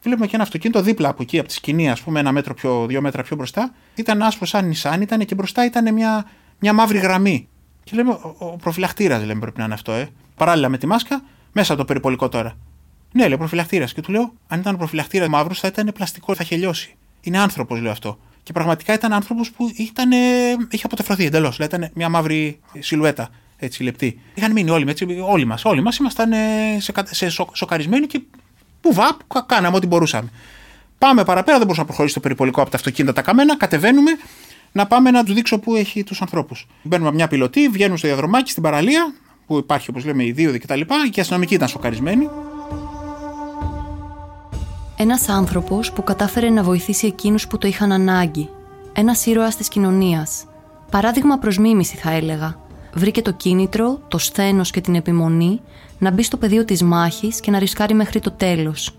Βλέπουμε και ένα αυτοκίνητο δίπλα από εκεί, από τη σκηνή, ας πούμε, ένα μέτρο πιο, δύο μέτρα πιο μπροστά. Ήταν άσπρο σαν νησάν, ήταν και μπροστά ήταν μια, μια μαύρη γραμμή. Και λέμε, ο, ο προφυλακτήρας λέμε πρέπει να είναι αυτό, ε. Παράλληλα με τη μάσκα, μέσα από το περιπολικό τώρα. Ναι, λέει προφυλακτήρας. Και του λέω, αν ήταν προφυλακτήρας μαύρος, θα ήταν πλαστικό, θα χελιώσει. Είναι άνθρωπος, λέω αυτό. Και πραγματικά ήταν άνθρωπος που ήταν, είχε αποτεφρωθεί εντελώς. Ήταν μια μαύρη σιλουέτα, έτσι λεπτή. Είχαν μείνει όλοι, έτσι, όλοι μας. Όλοι μας ήμασταν σε, σε σο, σοκαρισμένοι και που βαπ, κάναμε ό,τι μπορούσαμε. Πάμε παραπέρα, δεν μπορούσα να προχωρήσει το περιπολικό από τα αυτοκίνητα τα καμένα. Κατεβαίνουμε να πάμε να τους δείξω πού έχει τους ανθρώπους. Μπαίνουμε μια πιλωτή, βγαίνουμε στο διαδρομάκι στην παραλία, που υπάρχει όπως λέμε η δίωδη κτλ. Και, και οι αστυνομικοί ήταν σοκαρισμένοι. Ένας άνθρωπος που κατάφερε να βοηθήσει εκείνους που το είχαν ανάγκη. Ένας ήρωας της κοινωνίας. Παράδειγμα προς μίμηση, θα έλεγα. Βρήκε το κίνητρο, το σθένος και την επιμονή να μπει στο πεδίο της μάχης και να ρισκάρει μέχρι το τέλος.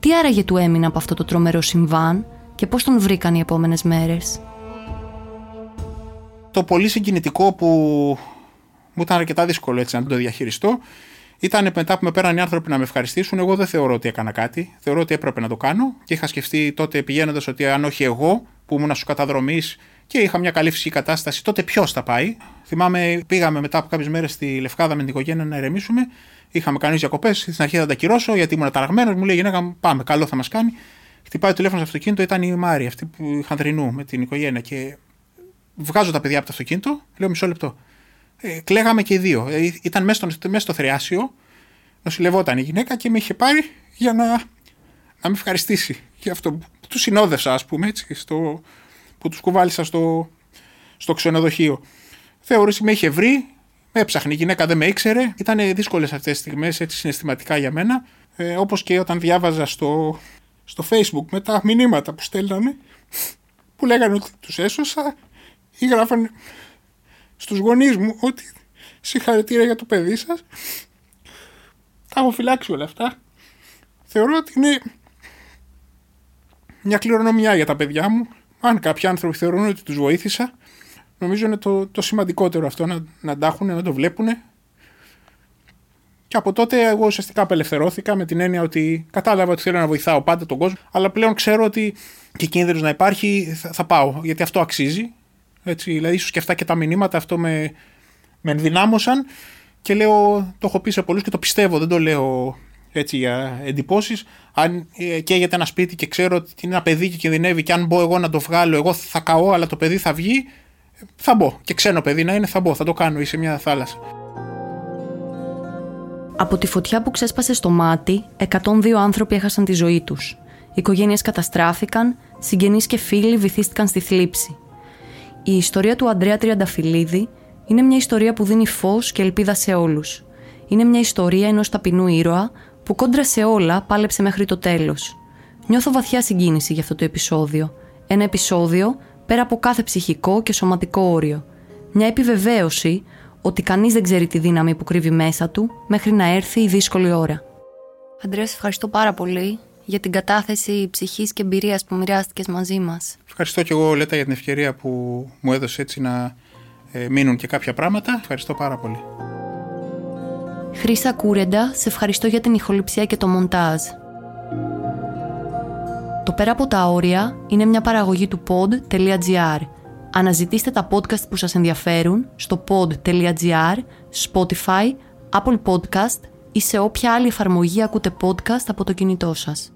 Τι άραγε του έμεινε από αυτό το τρομερό συμβάν και πώς τον βρήκαν οι επόμενες μέρες; Το πολύ συγκινητικό που μου ήταν αρκετά δύσκολο έτσι να το διαχειριστώ ήταν μετά που με πέραν οι άνθρωποι να με ευχαριστήσουν. Εγώ δεν θεωρώ ότι έκανα κάτι. Θεωρώ ότι έπρεπε να το κάνω και είχα σκεφτεί τότε πηγαίνοντας ότι αν όχι εγώ που ήμουν στους καταδρομή και είχα μια καλή φυσική κατάσταση, τότε ποιος θα πάει. Θυμάμαι, πήγαμε μετά από κάποιες μέρες στη Λευκάδα με την οικογένεια να ηρεμήσουμε. Είχαμε κάνει διακοπές. Στην αρχή θα τα κυρώσω γιατί ήμουν ταραγμένος. Μου λέει η γυναίκα, πάμε, καλό θα μας κάνει. Χτυπάει το τηλέφωνο στο αυτοκίνητο, ήταν η Μάρη, αυτή που χανδρινού με την οικογένεια. Και βγάζω τα παιδιά από το αυτοκίνητο, λέω μισό λεπτό. Ε, κλαίγαμε και οι δύο. Ε, ήταν μέσα στο, μέσα στο θριάσιο, νοσηλευόταν η γυναίκα και με είχε πάρει για να, να με ευχαριστήσει για αυτό που του συνόδευσα, ας πούμε, έτσι, στο, που τους κουβάλισα στο, στο ξενοδοχείο. Θεώρησε με είχε βρει, με έψαχνε. Η γυναίκα δεν με ήξερε. Ήταν δύσκολες αυτές τις στιγμές, έτσι συναισθηματικά για μένα. Ε, Όπως και όταν διάβαζα στο, στο Facebook με τα μηνύματα που στέλνανε, που λέγανε ότι τους έσωσα ή γράφανε στους γονείς μου ότι συγχαρητήρια για το παιδί σας. Τα έχω φυλάξει όλα αυτά. Θεωρώ ότι είναι μια κληρονομιά για τα παιδιά μου. Αν κάποιοι άνθρωποι θεωρούν ότι τους βοήθησα, νομίζω είναι το, το σημαντικότερο αυτό να, να τα έχουν, να το βλέπουν. Και από τότε εγώ ουσιαστικά απελευθερώθηκα με την έννοια ότι κατάλαβα ότι θέλω να βοηθάω πάντα τον κόσμο, αλλά πλέον ξέρω ότι και κίνδυνος να υπάρχει θα, θα πάω, γιατί αυτό αξίζει έτσι, δηλαδή, ίσως και αυτά και τα μηνύματα αυτό με, με ενδυνάμωσαν και λέω, το έχω πει σε πολλούς και το πιστεύω, δεν το λέω έτσι για εντυπώσεις. Αν ε, καίγεται ένα σπίτι και ξέρω ότι είναι ένα παιδί και κινδυνεύει, και αν μπω εγώ να το βγάλω, εγώ θα καώ, αλλά το παιδί θα βγει, θα μπω. Και ξένο παιδί να είναι, θα μπω, θα το κάνω ή σε μια θάλασσα. Από τη φωτιά που ξέσπασε στο μάτι, 102 άνθρωποι έχασαν τη ζωή τους. Οι οικογένειες καταστράφηκαν, συγγενείς και φίλοι βυθίστηκαν στη θλίψη. Η ιστορία του Αντρέα Τριανταφυλλίδη είναι μια ιστορία που δίνει φως και ελπίδα σε όλους. Είναι μια ιστορία ενός ταπεινού ήρωα που κόντρα σε όλα πάλεψε μέχρι το τέλος. Νιώθω βαθιά συγκίνηση για αυτό το επεισόδιο. Ένα επεισόδιο πέρα από κάθε ψυχικό και σωματικό όριο. Μια επιβεβαίωση ότι κανείς δεν ξέρει τη δύναμη που κρύβει μέσα του μέχρι να έρθει η δύσκολη ώρα. Αντρέα, ευχαριστώ πάρα πολύ για την κατάθεση ψυχής και εμπειρίας που μοιράστηκες μαζί μας. Ευχαριστώ και εγώ Λέτα για την ευκαιρία που μου έδωσε έτσι να ε, μείνουν και κάποια πράγματα. Ευχαριστώ πάρα πολύ. Χρύσα Κούρεντα, σε ευχαριστώ για την ηχοληψία και το μοντάζ. Το Πέρα από τα Όρια είναι μια παραγωγή του pod.gr. Αναζητήστε τα podcast που σας ενδιαφέρουν στο pod.gr, Spotify, Apple Podcast ή σε όποια άλλη εφαρμογή ακούτε podcast από το κινητό σας.